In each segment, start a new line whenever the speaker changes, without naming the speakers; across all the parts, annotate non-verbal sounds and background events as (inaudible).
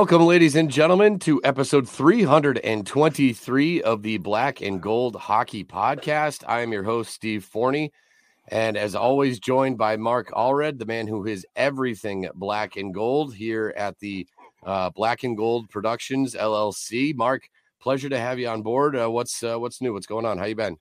Welcome, ladies and gentlemen, to episode 323 of the Black and Gold Hockey Podcast. I am your host, Steve Forni, and as always, joined by Mark Allred, the man who is everything black and gold here at the uh, Black and Gold Productions LLC. Mark, pleasure to have you on board. Uh, what's uh, what's new? What's going on? How you been?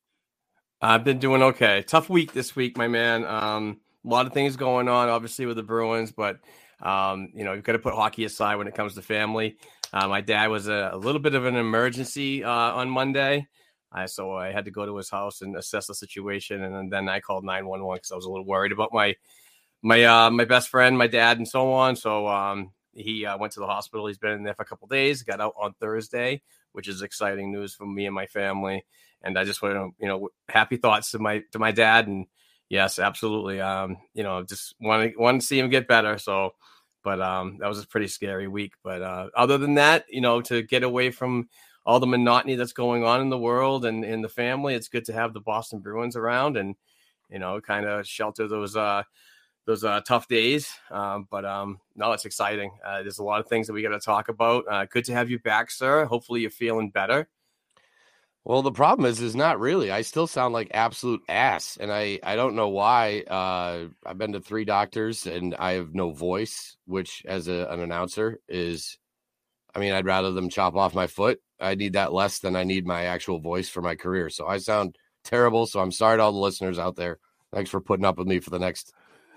I've been doing okay. Tough week this week, my man. Um, a lot of things going on, obviously, with the Bruins, but um, you know, you've got to put hockey aside when it comes to family. Uh, my dad was a, a little bit of an emergency uh, on Monday. I, so I had to go to his house and assess the situation, and then I called nine one one because I was a little worried about my my uh, my best friend, my dad, and so on. So um, he uh, went to the hospital. He's been in there for a couple days. Got out on Thursday, which is exciting news for me and my family. And I just want to, you know, happy thoughts to my to my dad. And yes, absolutely. Um, you know, just want to want to see him get better. So, but um, that was a pretty scary week. But uh, other than that, you know, to get away from all the monotony that's going on in the world and in the family, it's good to have the Boston Bruins around and you know, kind of shelter those uh those uh, tough days. Um, but um, no, it's exciting. Uh, there's a lot of things that we got to talk about. Uh, good to have you back, sir. Hopefully, you're feeling better.
Well, the problem is, is not really. I still sound like absolute ass, and I I don't know why. Uh, I've been to three doctors, and I have no voice, which as a, an announcer is, I mean, I'd rather them chop off my foot. I need that less than I need my actual voice for my career. So I sound terrible. So I'm sorry to all the listeners out there. Thanks for putting up with me for the next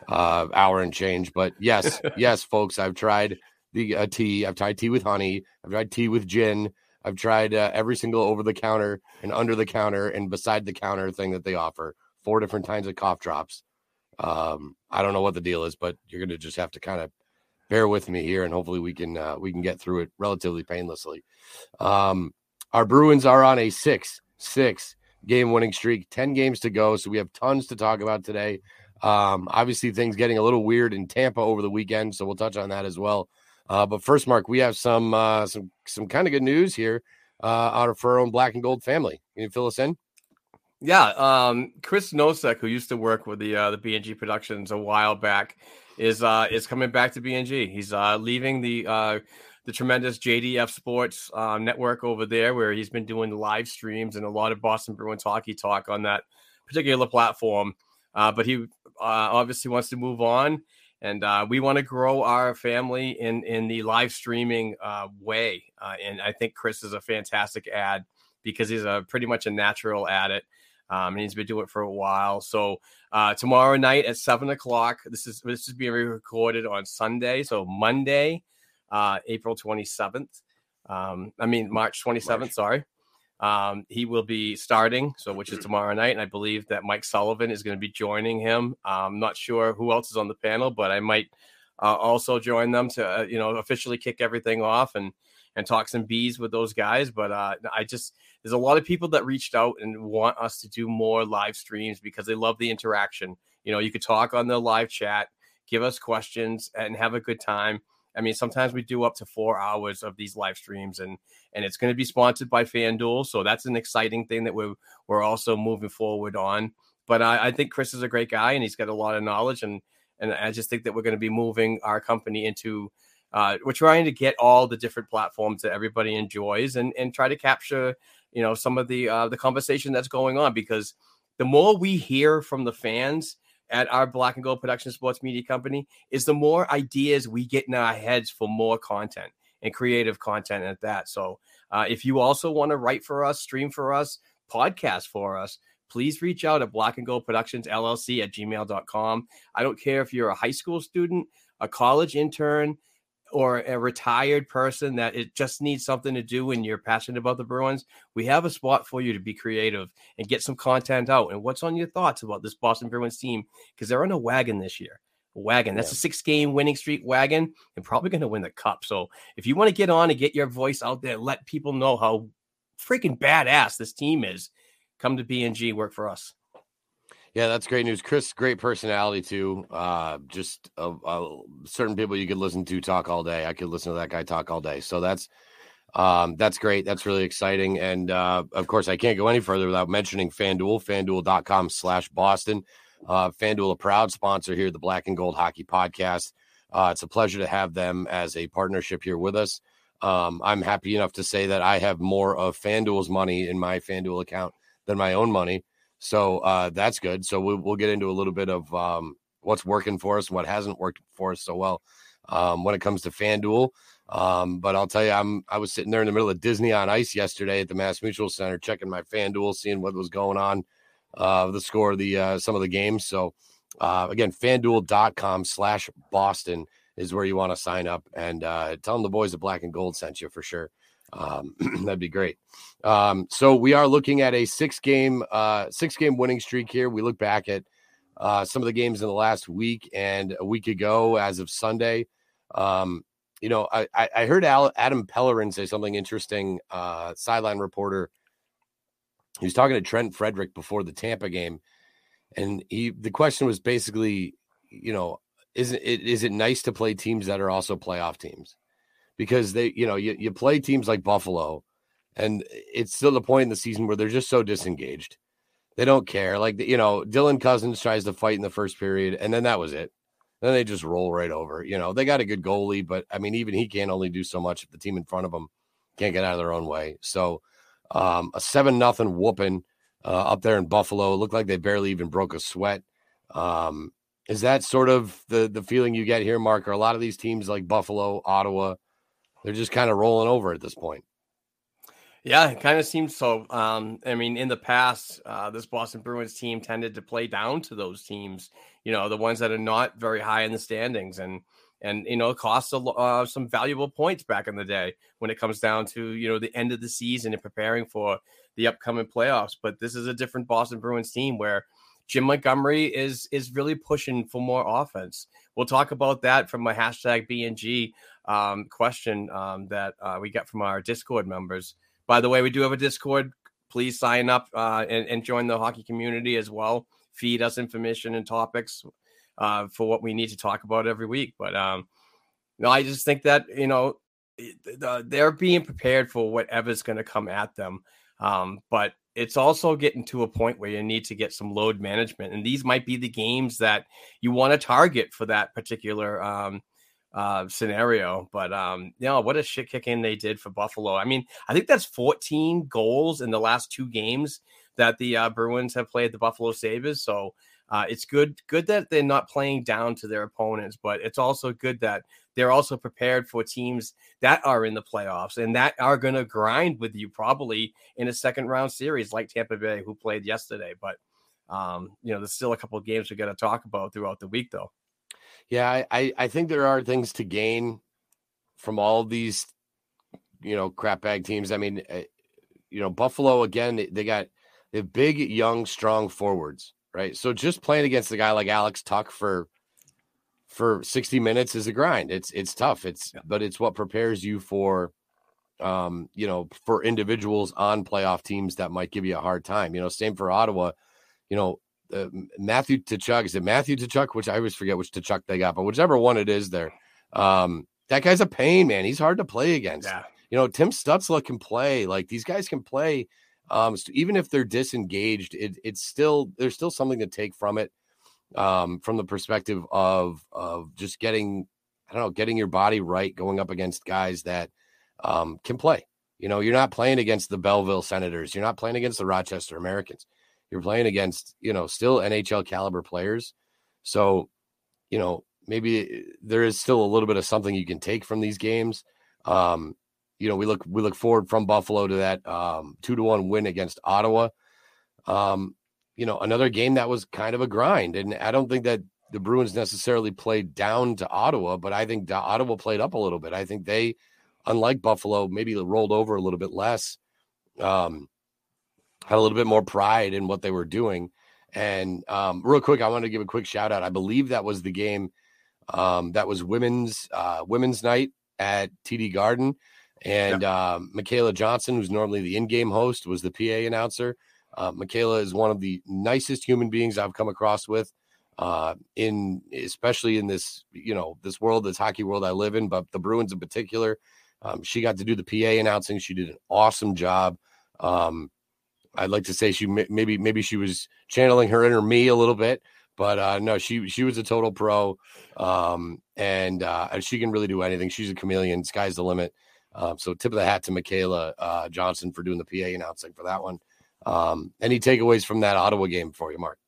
uh, hour and change. But yes, (laughs) yes, folks, I've tried the uh, tea. I've tried tea with honey. I've tried tea with gin. I've tried uh, every single over the counter and under the counter and beside the counter thing that they offer. Four different kinds of cough drops. Um, I don't know what the deal is, but you're gonna just have to kind of bear with me here, and hopefully we can uh, we can get through it relatively painlessly. Um, our Bruins are on a six six game winning streak, ten games to go, so we have tons to talk about today. Um, obviously, things getting a little weird in Tampa over the weekend, so we'll touch on that as well. Uh, but first, Mark, we have some uh, some some kind of good news here uh, out of our own Black and Gold family. Can you fill us in?
Yeah, um, Chris Nosek, who used to work with the uh, the BNG Productions a while back, is uh, is coming back to BNG. He's uh, leaving the uh, the tremendous JDF Sports uh, network over there, where he's been doing live streams and a lot of Boston Bruins hockey talk on that particular platform. Uh, but he uh, obviously wants to move on, and uh, we want to grow our family in in the live streaming uh, way. Uh, and I think Chris is a fantastic ad because he's a pretty much a natural at it. Um, and he's been doing it for a while. So uh, tomorrow night at seven o'clock, this is this is being recorded on Sunday. So Monday, uh, April twenty seventh. Um, I mean March twenty seventh. Sorry. Um, he will be starting, so which is tomorrow night, and I believe that Mike Sullivan is going to be joining him. I'm not sure who else is on the panel, but I might uh, also join them to uh, you know officially kick everything off and and talk some bees with those guys. But uh, I just there's a lot of people that reached out and want us to do more live streams because they love the interaction. You know, you could talk on the live chat, give us questions, and have a good time. I mean, sometimes we do up to four hours of these live streams, and and it's going to be sponsored by FanDuel, so that's an exciting thing that we're we're also moving forward on. But I, I think Chris is a great guy, and he's got a lot of knowledge, and and I just think that we're going to be moving our company into. Uh, we're trying to get all the different platforms that everybody enjoys, and and try to capture, you know, some of the uh, the conversation that's going on because the more we hear from the fans at our Black and Gold Production Sports Media Company is the more ideas we get in our heads for more content and creative content at that. So uh, if you also want to write for us, stream for us, podcast for us, please reach out at Black and Gold Productions LLC at gmail.com. I don't care if you're a high school student, a college intern, or a retired person that it just needs something to do and you're passionate about the Bruins, we have a spot for you to be creative and get some content out. And what's on your thoughts about this Boston Bruins team? Because they're on a wagon this year. A wagon. That's yeah. a six game winning streak wagon and probably going to win the cup. So if you want to get on and get your voice out there, let people know how freaking badass this team is, come to BNG, work for us.
Yeah, that's great news. Chris, great personality too. Uh, just uh, uh, certain people you could listen to talk all day. I could listen to that guy talk all day. So that's um, that's great. That's really exciting. And uh, of course, I can't go any further without mentioning FanDuel, fanduel.com slash Boston. Uh, FanDuel, a proud sponsor here, the Black and Gold Hockey Podcast. Uh, it's a pleasure to have them as a partnership here with us. Um, I'm happy enough to say that I have more of FanDuel's money in my FanDuel account than my own money. So uh, that's good. So we'll, we'll, get into a little bit of um, what's working for us, and what hasn't worked for us so well um, when it comes to FanDuel. Um, but I'll tell you, I'm I was sitting there in the middle of Disney on Ice yesterday at the Mass Mutual Center, checking my FanDuel, seeing what was going on, uh, the score of the uh, some of the games. So uh, again, FanDuel.com slash Boston is where you want to sign up and uh, tell them the boys at Black and Gold sent you for sure. Um, (clears throat) that'd be great. Um, so we are looking at a six game, uh, six game winning streak here. We look back at uh, some of the games in the last week and a week ago, as of Sunday. Um, you know, I, I heard Adam Pellerin say something interesting. Uh, sideline reporter. He was talking to Trent Frederic before the Tampa game, and he the question was basically, you know, isn't it is it nice to play teams that are also playoff teams? Because they, you know, you, you play teams like Buffalo, and it's still the point in the season where they're just so disengaged. They don't care. Like, you know, Dylan Cozens tries to fight in the first period, and then that was it. Then they just roll right over. You know, they got a good goalie, but I mean, even he can't only do so much if the team in front of them can't get out of their own way. So, um, a seven nothing whooping uh, up there in Buffalo. It looked like they barely even broke a sweat. Um, is that sort of the the feeling you get here, Mark? Are a lot of these teams like Buffalo, Ottawa, they're just kind of rolling over at this point.
Yeah, it kind of seems so. Um, I mean, in the past, uh, this Boston Bruins team tended to play down to those teams, you know, the ones that are not very high in the standings, and and you know, it costs a, uh, some valuable points back in the day when it comes down to you know the end of the season and preparing for the upcoming playoffs. But this is a different Boston Bruins team where Jim Montgomery is is really pushing for more offense. We'll talk about that from a hashtag BNG um, question um, that uh, we get from our Discord members. By the way, we do have a Discord. Please sign up uh, and, and, join the hockey community as well. Feed us information and topics uh, for what we need to talk about every week. But um, no, I just think that you know they're being prepared for whatever's going to come at them. Um, but it's also getting to a point where you need to get some load management, and these might be the games that you want to target for that particular um, uh, scenario. But um, you know, what a shit kicking they did for Buffalo. I mean, I think that's 14 goals in the last two games that the uh, Bruins have played the Buffalo Sabres. So uh, it's good, good that they're not playing down to their opponents, but it's also good that they're also prepared for teams that are in the playoffs and that are going to grind with you probably in a second round series like Tampa Bay, who played yesterday. But um, you know, there's still a couple of games we got to talk about throughout the week, though.
Yeah, I, I think there are things to gain from all these, you know, crap bag teams. I mean, eh, you know, Buffalo again, they, they got they have big, young, strong forwards, right? So just playing against a guy like Alex Tuch for for 60 minutes is a grind. It's it's tough. It's yeah. but it's what prepares you for um, you know, for individuals on playoff teams that might give you a hard time. You know, same for Ottawa. You know, uh, Matthew Tkachuk is it Matthew Tkachuk, which I always forget which Tkachuk they got, but whichever one it is, there, um, that guy's a pain, man. He's hard to play against.
Yeah.
You know, Tim Stützle can play. Like these guys can play. Um, so even if they're disengaged, it, it's still there's still something to take from it. Um, from the perspective of of just getting, I don't know, getting your body right, going up against guys that um, can play. You know, you're not playing against the Belleville Senators. You're not playing against the Rochester Americans you're playing against, you know, still NHL caliber players. So, you know, maybe there is still a little bit of something you can take from these games. Um, you know, we look we look forward from Buffalo to that um, two to one win against Ottawa. Um, you know, another game that was kind of a grind, and I don't think that the Bruins necessarily played down to Ottawa, but I think Ottawa played up a little bit. I think they, unlike Buffalo, maybe rolled over a little bit less. Um, had a little bit more pride in what they were doing. And um, real quick, I want to give a quick shout out. I believe that was the game um, that was women's uh, women's night at TD Garden, and yeah. um, Michaela Johnson, who's normally the in-game host, was the PA announcer. Uh, Michaela is one of the nicest human beings I've come across with, uh, in especially in this you know this world, this hockey world I live in, but the Bruins in particular. Um, she got to do the PA announcing. She did an awesome job. Um, I'd like to say she maybe maybe she was channeling her inner me a little bit, but uh, no, she she was a total pro, um, and uh, she can really do anything. She's a chameleon. Sky's the limit. Um, so tip of the hat to Michaela uh, Johnson for doing the PA announcing for that one. Um, any takeaways from that Ottawa game for you, Mark?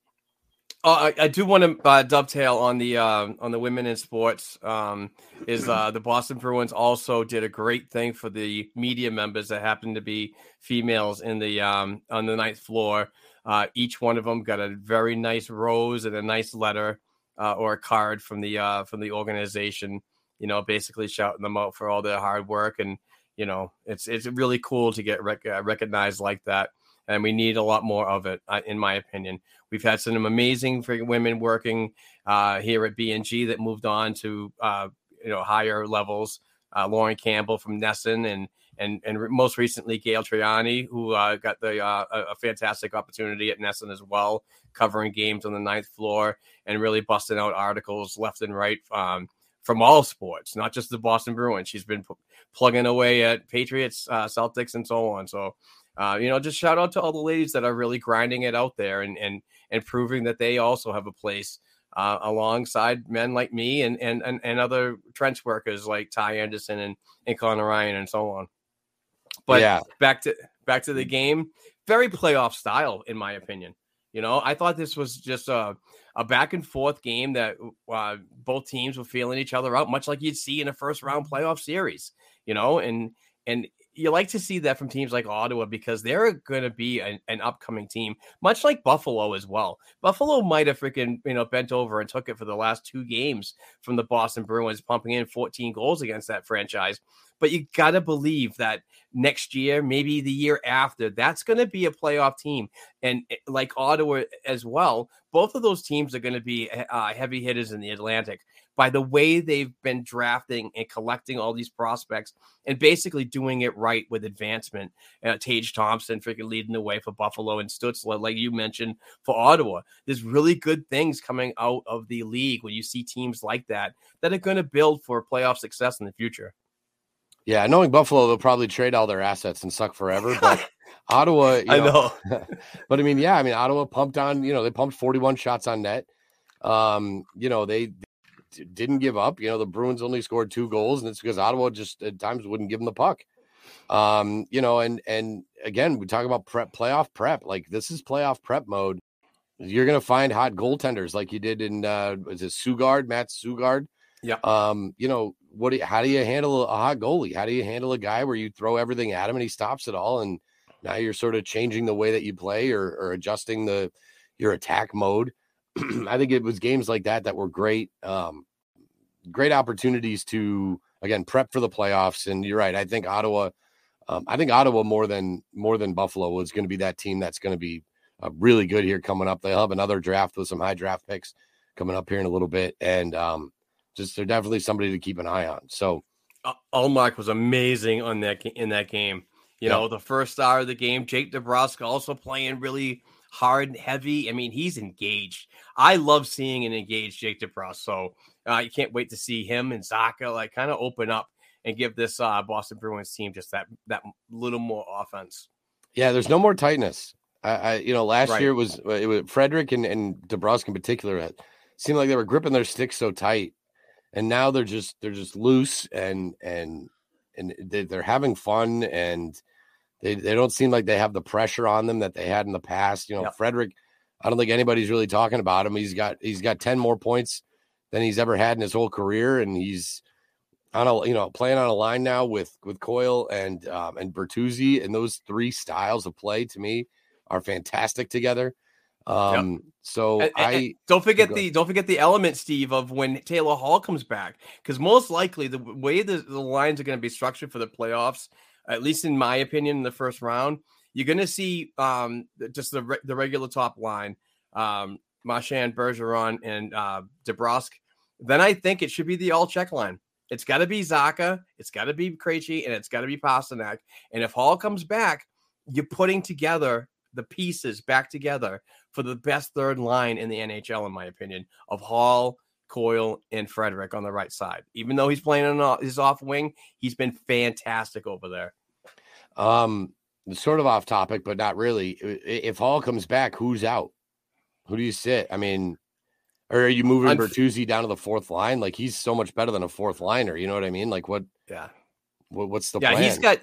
Oh, I, I, do want to uh, dovetail on the uh, on the women in sports. Um, is uh, the Boston Bruins also did a great thing for the media members that happened to be females in the um, on the ninth floor. Uh, each one of them got a very nice rose and a nice letter uh, or a card from the uh, from the organization. You know, basically shouting them out for all their hard work, and you know, it's it's really cool to get rec- recognized like that and we need a lot more of it, uh, in my opinion. We've had some amazing women working uh, here at BNG that moved on to uh, you know higher levels. Uh, Lauren Campbell from NESN and and and most recently Gail Triani, who uh, got the uh, a fantastic opportunity at NESN as well, covering games on the ninth floor and really busting out articles left and right. Um, from all sports, not just the Boston Bruins. She's been p- plugging away at Patriots, uh, Celtics, and so on. So uh, you know, just shout out to all the ladies that are really grinding it out there and and and proving that they also have a place uh, alongside men like me and, and and and other trench workers like Ty Anderson and and Connor Ryan and so on. But yeah, back to back to the game, very playoff style in my opinion. You know, I thought this was just a a back and forth game that uh, both teams were feeling each other out, much like you'd see in a first round playoff series. You know, and and you like to see that from teams like Ottawa because they're going to be an, an, upcoming team, much like Buffalo as well. Buffalo might have freaking you know bent over and took it for the last two games from the Boston Bruins, pumping in 14 goals against that franchise. But you got to believe that next year, maybe the year after, that's going to be a playoff team. And eh, like Ottawa as well, both of those teams are going to be eh, uh, heavy hitters in the Atlantic by the way they've been drafting and collecting all these prospects and basically doing it right with advancement. Uh, Tage Thompson freaking leading the way for Buffalo and Stützle, like you mentioned for Ottawa. There's really good things coming out of the league when you see teams like that that are going to build for playoff success in the future.
Yeah, knowing Buffalo, they'll probably trade all their assets and suck forever. (laughs) But Ottawa,
I know. (laughs)
but I mean, yeah, I mean, Ottawa pumped on, you know, they pumped 41 shots on net. Um, you know, they, didn't give up. You know, the Bruins only scored two goals, and it's because Ottawa just at times wouldn't give them the puck. Um, you know, and and again, we talk about prep playoff prep. Like this is playoff prep mode. You're gonna find hot goaltenders like you did in uh was it Sogaard, Matt Sogaard.
Yeah.
Um, you know, what do you, how do you handle a hot goalie? How do you handle a guy where you throw everything at him and he stops it all? And now you're sort of changing the way that you play or, or adjusting the your attack mode. (clears throat) I think it was games like that that were great. Um, great opportunities to again prep for the playoffs. And you're right. I think Ottawa. Um, I think Ottawa more than more than Buffalo is going to be that team that's going to be uh, really good here coming up. They'll have another draft with some high draft picks coming up here in a little bit, and um, just they're definitely somebody to keep an eye on. So,
uh, was amazing on that in that game. You know, the first star of the game, Jake DeBrusk also playing really hard and heavy. I mean, he's engaged. I love seeing an engaged Jake DeBrusk. So uh, you can't wait to see him and Zacha like kind of open up and give this uh, Boston Bruins team just that that little more offense.
Yeah, there's no more tightness. I, I you know, last
Right.
year was it was Frederic and and DeBrusk in particular. It seemed like they were gripping their sticks so tight, and now they're just they're just loose and and and they, they're having fun and they they don't seem like they have the pressure on them that they had in the past. You know,
Yep.
Frederic. I don't think anybody's really talking about him. He's got he's got ten more points than he's ever had in his whole career, and he's on a you know playing on a line now with with Coyle and um, and Bertuzzi, and those three styles of play to me are fantastic together. Um, so
And- and-
I
and don't forget the don't forget the element, Steve, of when Taylor Hall comes back, because most likely the way the, the lines are going to be structured for the playoffs, at least in my opinion, in the first round, you're going to see um, just the re- the regular top line, um, Marchand, Bergeron, and uh, DeBrusk. Then I think it should be the all check line. It's got to be Zacha, it's got to be Krejci, and it's got to be Pastrnak. And if Hall comes back, you're putting together the pieces back together for the best third line in the NHL, in my opinion, of Hall, Coyle, and Frederic on the right side. Even though he's playing on his off wing, he's been fantastic over there.
um sort of off topic, but not really. If Hall comes back, who's out? Who do you sit? I mean, or are you moving
Unf-
Bertuzzi down to the fourth line? Like he's so much better than a fourth liner. You know what I mean? Like what?
Yeah,
what what's the
yeah,
plan?
he's got.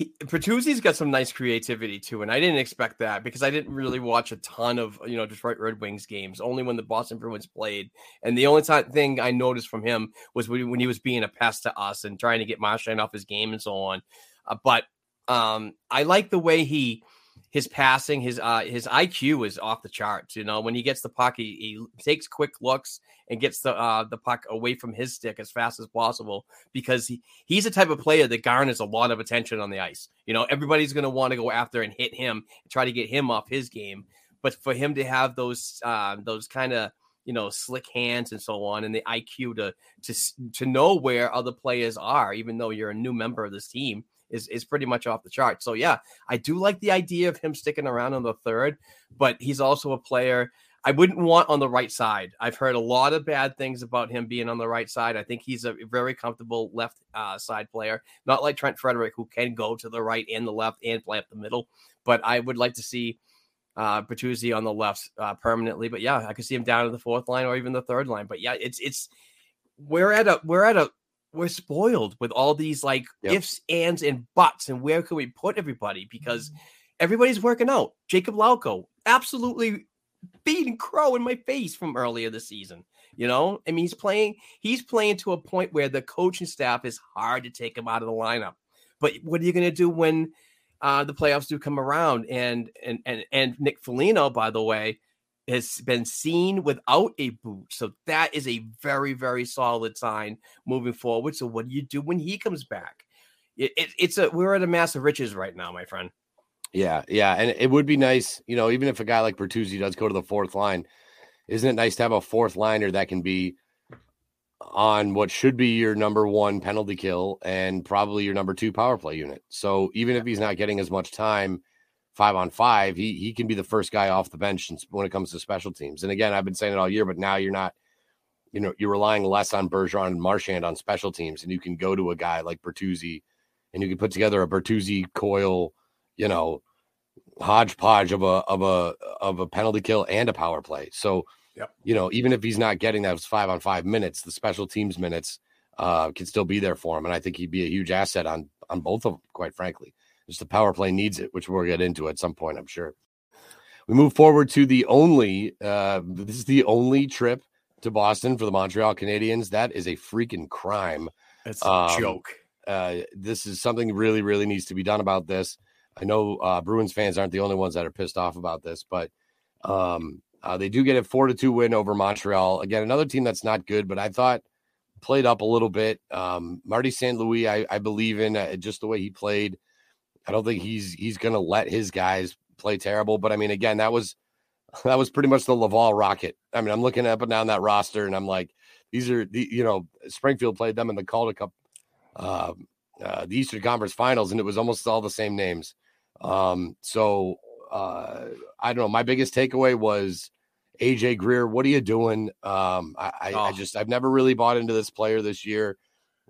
He, Bertuzzi's got some nice creativity too, and I didn't expect that because I didn't really watch a ton of you know Detroit Red Wings games. Only when the Boston Bruins played, and the only time thing I noticed from him was when, when he was being a pest to us and trying to get Marchand off his game and so on. Uh, but um, I like the way he his passing, his uh his IQ is off the charts. You know, when he gets the puck, he, he takes quick looks and gets the uh the puck away from his stick as fast as possible because he he's the type of player that garners a lot of attention on the ice. You know, everybody's going to want to go after and hit him, and try to get him off his game. But for him to have those uh, those kind of you know slick hands and so on, and the IQ to to to know where other players are, even though you're a new member of this team, is is pretty much off the chart. So yeah, I do like the idea of him sticking around on the third, but he's also a player. I wouldn't want on the right side. I've heard a lot of bad things about him being on the right side. I think he's a very comfortable left uh, side player, not like Trent Frederic, who can go to the right and the left and play up the middle. But I would like to see uh, Bertuzzi on the left uh, permanently. But yeah, I could see him down to the fourth line or even the third line. But yeah, it's it's we're at a we're at a we're spoiled with all these like
Yep.
ifs, ands, and buts, and where can we put everybody? Because everybody's working out. Jakub Lauko absolutely beating crow in my face from earlier this season. You know, I mean, he's playing, he's playing to a point where the coaching staff is hard to take him out of the lineup. But what are you going to do when uh, the playoffs do come around? And and and and Nick Foligno, by the way, has been seen without a boot, so that is a very very solid sign moving forward. So what do you do when he comes back? It, it, it's a we're at a mass of riches right now, my friend.
Yeah, yeah, and it would be nice, you know, even if a guy like Bertuzzi does go to the fourth line, isn't it nice to have a fourth liner that can be on what should be your number one penalty kill and probably your number two power play unit. So even if he's not getting as much time five on five, he he can be the first guy off the bench when it comes to special teams. And again, I've been saying it all year, but now you're not, you know, you're relying less on Bergeron and Marchand on special teams, and you can go to a guy like Bertuzzi, and you can put together a Bertuzzi Coyle, you know, hodgepodge of a of a of a penalty kill and a power play. So,
Yep.
you know, even if he's not getting those five on five minutes, the special teams minutes uh, can still be there for him, and I think he'd be a huge asset on on both of them. Quite frankly, just the power play needs it, which we'll get into at some point, I'm sure. We move forward to the only uh, this is the only trip to Boston for the Montreal Canadiens. That is a freaking crime.
It's a
Um,
joke.
Uh, this is something really, really needs to be done about this. I know uh, Bruins fans aren't the only ones that are pissed off about this, but um, uh, they do get a four to two win over Montreal. Again, another team that's not good, but I thought played up a little bit. Um, Marty St. Louis, I, I believe in uh, just the way he played. I don't think he's he's going to let his guys play terrible. But I mean, again, that was (laughs) that was pretty much the Laval Rocket. I mean, I'm looking up and down that roster, and I'm like, these are the you know Springfield played them in the Calder Cup, uh, uh, the Eastern Conference Finals, and it was almost all the same names. Um, so uh, I don't know. My biggest takeaway was AJ Greer. What are you doing? Um, I, I, I
Oh.
just I've never really bought into this player this year.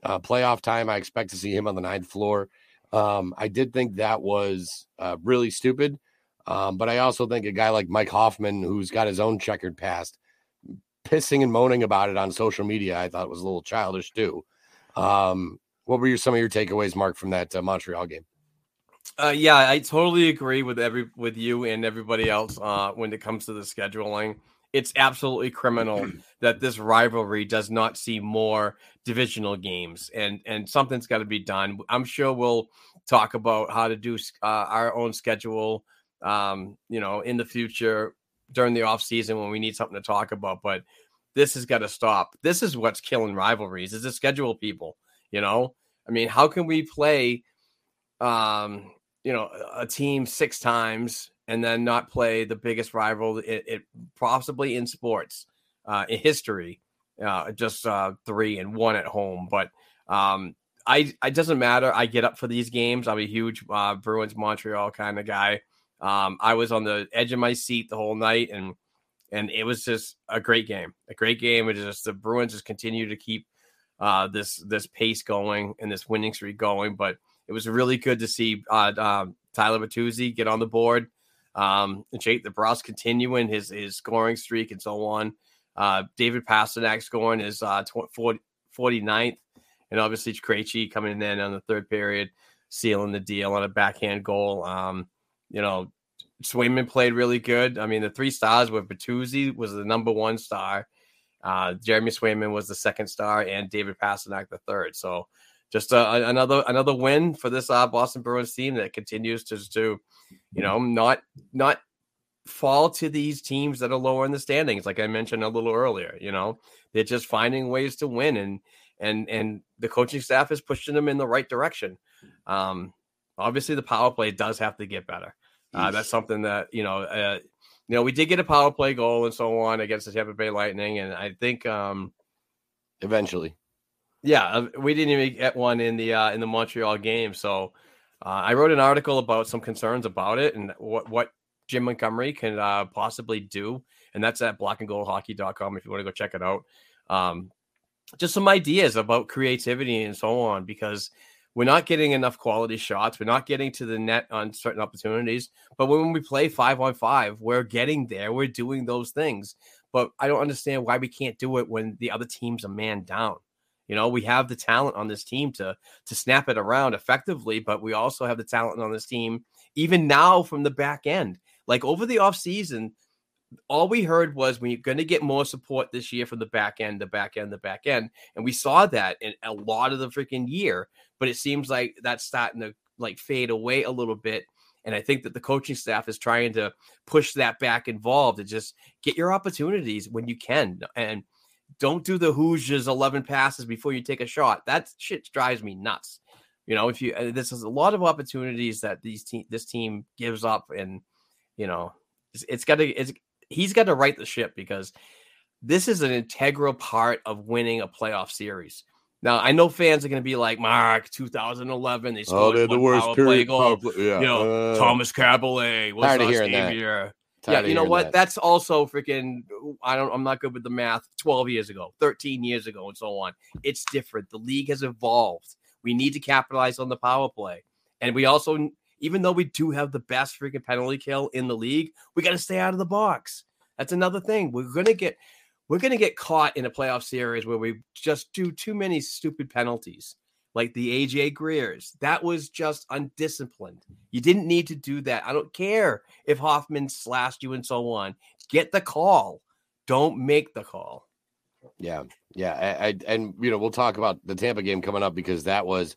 Uh, playoff time, I expect to see him on the ninth floor. Um, I did think that was uh, really stupid. Um, but I also think a guy like Mike Hoffman, who's got his own checkered past, pissing and moaning about it on social media, I thought was a little childish too. Um, what were your, some of your takeaways, Mark, from that uh, Montreal game?
Uh, yeah, I totally agree with every with you and everybody else uh, when it comes to the scheduling. It's absolutely criminal (clears throat) that this rivalry does not see more divisional games, and and something's got to be done. I'm sure we'll talk about how to do uh, our own schedule, um, you know, in the future during the off season when we need something to talk about. But this has got to stop. This is what's killing rivalries. Is the schedule people? You know, I mean, how can we play? um, you know, a team six times and then not play the biggest rival, it, it possibly in sports, uh, in history, uh, just uh, three and one at home. But um, I, it doesn't matter. I get up for these games. I'm a huge uh, Bruins Montreal kind of guy. Um, I was on the edge of my seat the whole night, and and it was just a great game, a great game. It just the Bruins just continue to keep uh, this this pace going and this winning streak going, but it was really good to see uh, um, Tyler Bertuzzi get on the board. Um, Jake DeBrusk continuing his his scoring streak and so on. Uh, David Pastrnak scoring his uh, tw- 40, 49th. And obviously Krejci coming in on the third period, sealing the deal on a backhand goal. Um, you know, Swayman played really good. I mean, the three stars with Bertuzzi was the number one star. Uh, Jeremy Swayman was the second star, and David Pastrnak the third. So just uh, another another win for this uh, Boston Bruins team that continues to to you know not not fall to these teams that are lower in the standings like I mentioned a little earlier you know? They're just finding ways to win and and and the coaching staff is pushing them in the right direction. Um obviously the power play does have to get better. Uh, that's something that you know uh, you know we did get a power play goal and so on against the Tampa Bay Lightning and I think um
Eventually,
yeah, uh, we didn't even get one in the uh, in the Montreal game. So uh, I wrote an article about some concerns about it and what what Jim Montgomery can uh, possibly do, and that's at blackandgoldhockey.com if you want to go check it out. Um, just some ideas about creativity and so on because we're not getting enough quality shots. We're not getting to the net on certain opportunities. But when we play five on five, we're getting there. We're doing those things. But I don't understand why we can't do it when the other team's a man down. You know, we have the talent on this team to to snap it around effectively, but we also have the talent on this team even now from the back end. Like over the offseason, all we heard was we're going to get more support this year from the back end, the back end, the back end, and we saw that in a lot of the freaking year. But it seems like that's starting to like fade away a little bit. And I think that the coaching staff is trying to push that back involved to just get your opportunities when you can. And don't do the Hoosiers 11 passes before you take a shot. That shit drives me nuts. You know, if you, uh, this is a lot of opportunities that these team, this team gives up. And, you know, it's, it's got to, it's, he's got to right the ship because this is an integral part of winning a playoff series. Now, I know fans are going to be like, Mark, 2011, they scored one power play goal.
Yeah,
You know,
uh,
Thomas Kaberle was
Tired of
our
hearing that. Tired
Yeah, you know what?
that.
That's also freaking. I don't. I'm not good with the math. 12 years ago, 13 years ago, and so on. It's different. The league has evolved. We need to capitalize on the power play, and we also, even though we do have the best freaking penalty kill in the league, we got to stay out of the box. That's another thing. We're gonna get. We're gonna get caught in a playoff series where we just do too many stupid penalties like the AJ Greers. That was just undisciplined. You didn't need to do that. I don't care if Hoffman slashed you and so on. Get the call. Don't make the call.
Yeah, yeah, I, I, and you know we'll talk about the Tampa game coming up because that was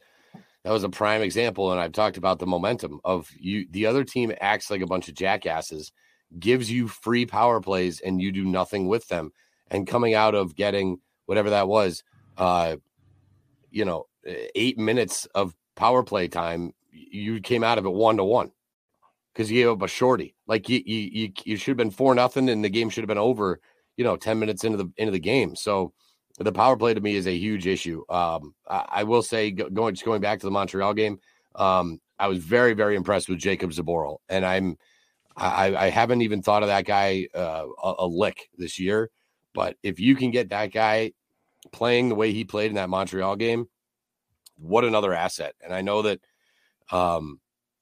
that was a prime example, and I've talked about the momentum of you. The other team acts like a bunch of jackasses, gives you free power plays, and you do nothing with them. And coming out of getting whatever that was, uh, you know, eight minutes of power play time, you came out of it one to one because you gave up a shorty. Like you, you, you, you should have been four nothing, and the game should have been over. You know, ten minutes into the into the game. So the power play to me is a huge issue. Um, I, I, will say, going just going back to the Montreal game, um, I was very very impressed with Jakub Zboril, and I'm I, I haven't even thought of that guy uh, a, a lick this year. But if you can get that guy playing the way he played in that Montreal game, what another asset. And I know that, um,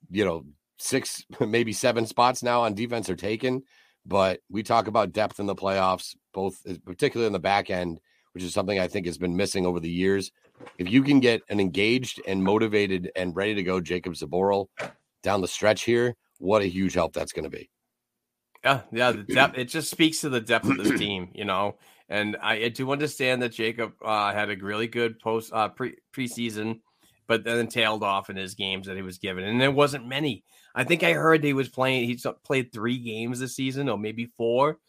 you know, six, (laughs) maybe seven spots now on defense are taken, but we talk about depth in the playoffs, both uh, particularly in the back end, which is something I think has been missing over the years. If you can get an engaged and motivated and ready to go Jakub Zboril down the stretch here, what a huge help that's going to be.
Yeah, yeah, the (clears throat) depth. It just speaks to the depth of this team, you know. And I, do understand that Jacob uh, had a really good post uh, pre preseason, but then tailed off in his games that he was given, and there wasn't many. I think I heard he was playing. He played three games this season, or maybe four.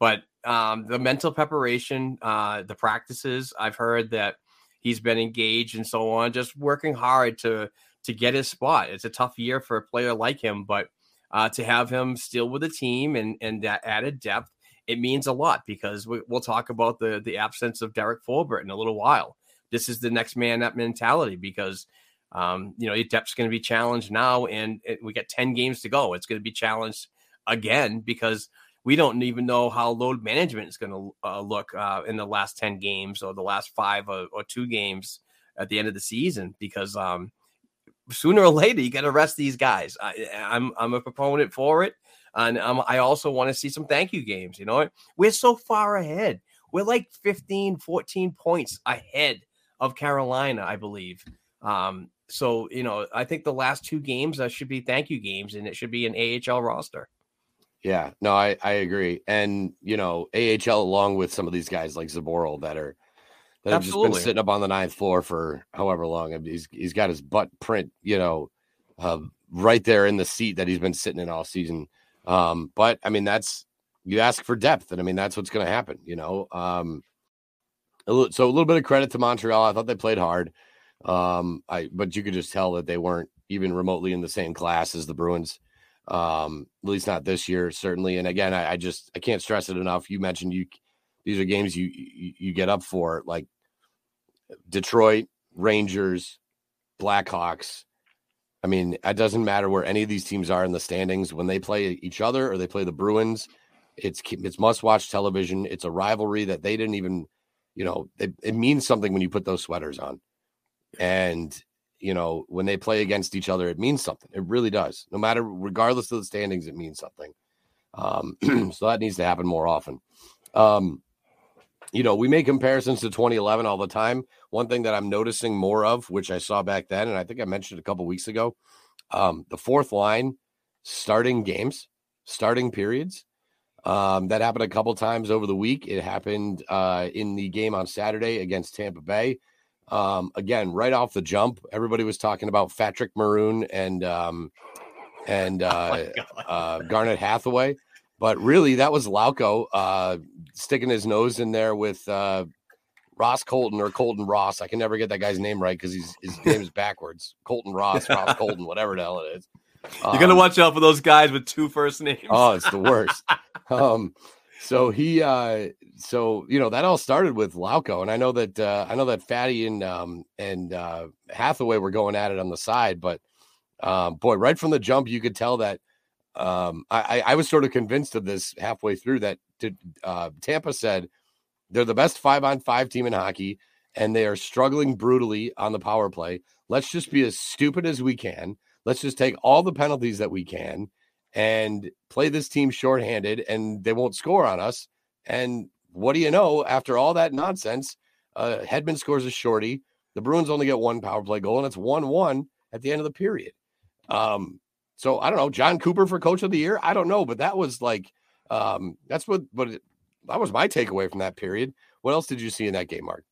But um, the mental preparation, uh, the practices, I've heard that he's been engaged and so on, just working hard to to get his spot. It's a tough year for a player like him, but uh, to have him still with the team and and that added depth it means a lot because we, will talk about the the absence of Derek Forbort in a little while. This is the next man up mentality because um, you know your depth's going to be challenged now, and it, we got ten games to go. It's going to be challenged again because we don't even know how load management is going to uh, look uh, in the last ten games or the last five or, or, two games at the end of the season because um, sooner or later you got to rest these guys. I, I'm I'm a proponent for it. And um, I also want to see some thank you games. You know, we're so far ahead. We're like 15, 14 points ahead of Carolina, I believe. Um, so, you know, I think the last two games uh, should be thank you games and it should be an AHL roster.
Yeah, no, I, I agree. And, you know, AHL along with some of these guys like Zboril that are that have just been sitting up on the ninth floor for however long. He's he's got his butt print, you know, uh, right there in the seat that he's been sitting in all season. Um, but I mean, that's you ask for depth, and I mean that's what's going to happen. You know, um, a little, so a little bit of credit to Montreal. I thought they played hard. Um, I but you could just tell that they weren't even remotely in the same class as the Bruins. Um, at least not this year, certainly. And again, I, I just I can't stress it enough. You mentioned you these are games you you, you get up for like Detroit, Rangers, Blackhawks, I mean, it doesn't matter where any of these teams are in the standings when they play each other or they play the Bruins. It's it's must watch television. It's a rivalry that they didn't even, you know, it, it means something when you put those sweaters on, and you know when they play against each other, it means something. It really does. No matter, regardless of the standings, it means something. Um, (clears throat) so that needs to happen more often. Um, you know, we make comparisons to 2011 all the time. One thing that I'm noticing more of, which I saw back then, and I think I mentioned a couple weeks ago, um, the fourth line starting games, starting periods. Um, that happened a couple times over the week. It happened uh, in the game on Saturday against Tampa Bay. Um, again, right off the jump, everybody was talking about Patrick Maroon and um, and (laughs) oh uh, oh uh, Garnet Hathaway. But really, that was Lauko uh, sticking his nose in there with uh, Ross Colton or Colton Ross. I can never get that guy's name right because his name is backwards. Colton Ross, Ross (laughs) Colton, whatever the hell it is.
Um, You're gonna um, watch out for those guys with two first names.
oh, it's the worst. (laughs) um, so he, uh, so you know that all started with Lauko, and I know that uh, I know that Fatty and um, and uh, Hathaway were going at it on the side, but um, boy, right from the jump, you could tell that um, I, I was sort of convinced of this halfway through that uh, Tampa said they're the best five on five team in hockey and they are struggling brutally on the power play. Let's just be as stupid as we can. Let's just take all the penalties that we can and play this team shorthanded and they won't score on us. And what do you know? After all that nonsense, uh, Hedman scores a shorty. The Bruins only get one power play goal and it's 1 1 at the end of the period. Um, so I don't know, Jon Cooper for coach of the year. I don't know, but that was like um, that's what but it, that was my takeaway from that period What else did you see in that game, Mark?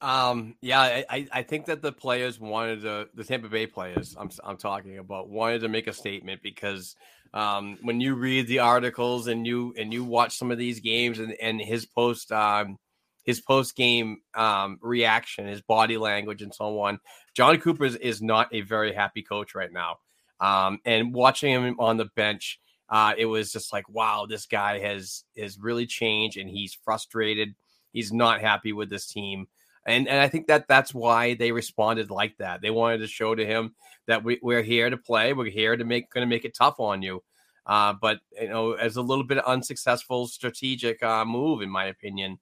Um, yeah, I, I think that the players wanted to, the Tampa Bay players, I'm, I'm talking about, wanted to make a statement because um, when you read the articles and you and you watch some of these games and, and his post um, his post game um, reaction, his body language, and so on, Jon Cooper is, is not a very happy coach right now. Um, and watching him on the bench, uh, it was just like, wow, this guy has has really changed, and he's frustrated. He's not happy with this team and and I think that that's why they responded like that. They wanted to show to him that we, we're here to play. We're here to make going to make it tough on you. Uh, but you know, as a little bit unsuccessful strategic uh, move, in my opinion,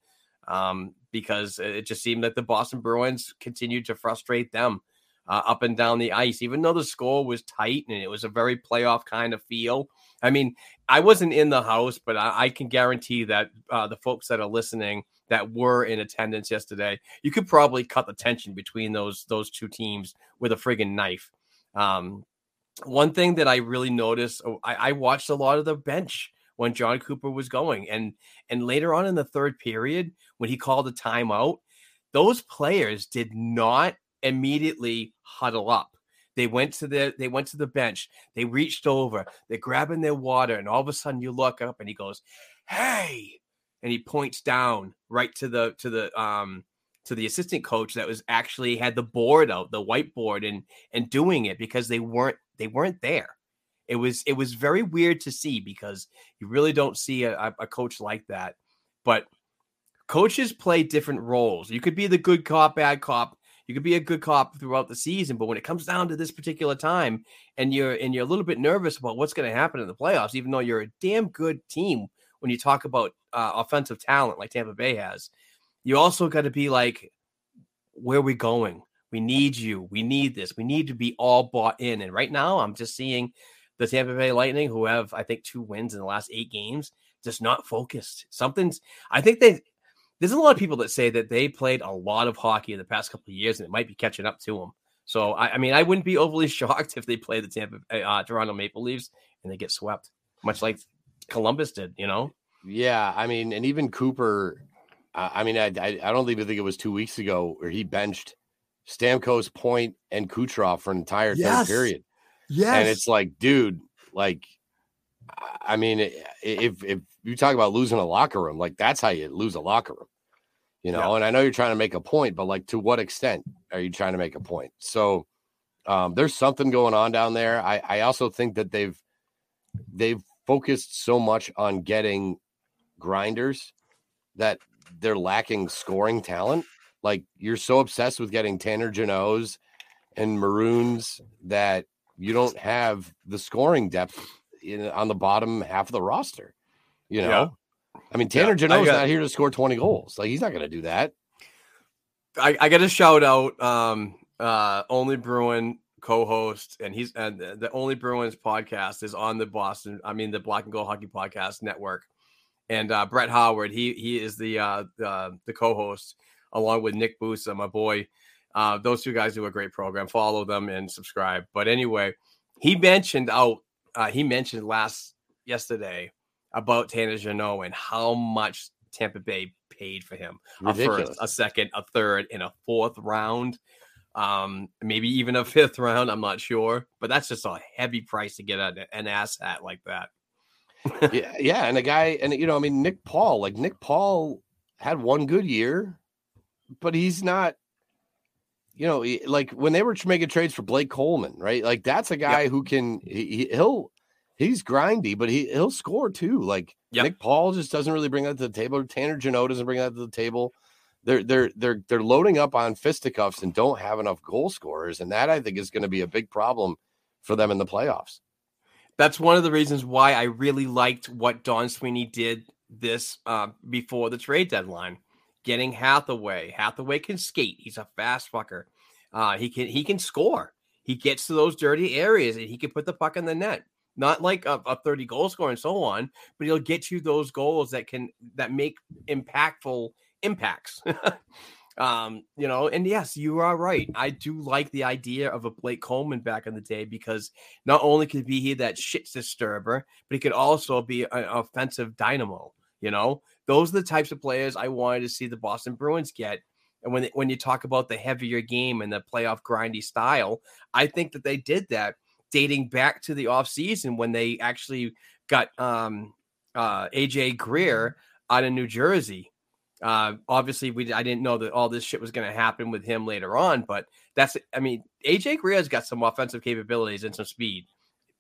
um, because it just seemed that the Boston Bruins continued to frustrate them uh, up and down the ice, even though the score was tight and it was a very playoff kind of feel. I mean, I wasn't in the house, but I, I can guarantee that uh, the folks that are listening that were in attendance yesterday, you could probably cut the tension between those those two teams with a friggin' knife. Um, one thing that I really noticed, oh, I, I watched a lot of the bench when Jon Cooper was going, and and later on in the third period when he called a timeout, those players did not immediately huddle up. They went to the they went to the bench. They reached over. They're grabbing their water, and all of a sudden you look up and he goes, "Hey!" and he points down right to the to the um to the assistant coach that was actually had the board out, the whiteboard, and and doing it because they weren't they weren't there. It was it was very weird to see because you really don't see a, a coach like that. But coaches play different roles. You could be the good cop, bad cop. You could be a good cop throughout the season, but when it comes down to this particular time, and you're and you're a little bit nervous about what's going to happen in the playoffs, even though you're a damn good team when you talk about uh, offensive talent like Tampa Bay has, you also got to be like, where are we going? We need you. We need this. We need to be all bought in. And right now, I'm just seeing the Tampa Bay Lightning, who have, I think, two wins in the last eight games, just not focused. Something's, I think they, there's a lot of people that say that they played a lot of hockey in the past couple of years and it might be catching up to them. So, I, I mean, I wouldn't be overly (laughs) shocked if they play the Tampa, uh, Toronto Maple Leafs and they get swept, much like Columbus did, you know?
Yeah, I mean, and even Cooper, I mean, I, I, I don't even think it was two weeks ago where he benched Stamkos, Point, and Kucherov for an entire yes. third period.
Yes,
and it's like, dude, like, I mean, if if you talk about losing a locker room, like that's how you lose a locker room, you know. Yeah. And I know you're trying to make a point, but like, to what extent are you trying to make a point? So, um, there's something going on down there. I I also think that they've they've focused so much on getting grinders that they're lacking scoring talent. Like you're so obsessed with getting Tanner Jeannot's and Maroons that you don't have the scoring depth in, on the bottom half of the roster. You know. I mean, Tanner yeah, Jeannot's not here to score 20 goals. Like he's not going to do that.
I, I got to shout out um, uh, only Bruin co-host, and he's and the only Bruins podcast is on the Boston. I mean, the Black and Gold Hockey Podcast Network and uh, Brett Howard. He he is the uh, the, the co-host along with Nick Busa, my boy. Uh, those two guys do a great program. Follow them and subscribe. But anyway, he mentioned out. Uh, he mentioned last yesterday about Tanner Jeannot and how much Tampa Bay paid for him. Ridiculous. A first, a second, a third, and a fourth round. Um, maybe even a fifth round. I'm not sure, but that's just a heavy price to get an, an ass hat like that
yeah, yeah, and a guy, and you know, I mean, Nick Paul, like Nick Paul had one good year, but he's not. You know, like when they were making trades for Blake Coleman, right? Like that's a guy yep. who can he, he'll he's grindy, but he he'll score too. Like yep. Nick Paul just doesn't really bring that to the table. Tanner Jeannot doesn't bring that to the table. They're they're they're they're loading up on fisticuffs and don't have enough goal scorers, and that I think is going to be a big problem for them in the playoffs
that's one of the reasons why I really liked what Don Sweeney did this uh, before the trade deadline. Getting Hathaway. Hathaway can skate. He's a fast fucker. Uh, he can he can score. He gets to those dirty areas and he can put the puck in the net. Not like a, a 30 goal score and so on, but he'll get you those goals that can that make impactful impacts. (laughs) Um, you know, and yes, you are right. I do like the idea of a Blake Coleman back in the day because not only could be he that shit disturber, but he could also be an offensive dynamo. You know, those are the types of players I wanted to see the Boston Bruins get. And when when you talk about the heavier game and the playoff grindy style, I think that they did that dating back to the offseason when they actually got um, uh, AJ Greer out of New Jersey. Uh, obviously, we I didn't know that all this shit was going to happen with him later on, but that's I mean AJ Greer's got some offensive capabilities and some speed,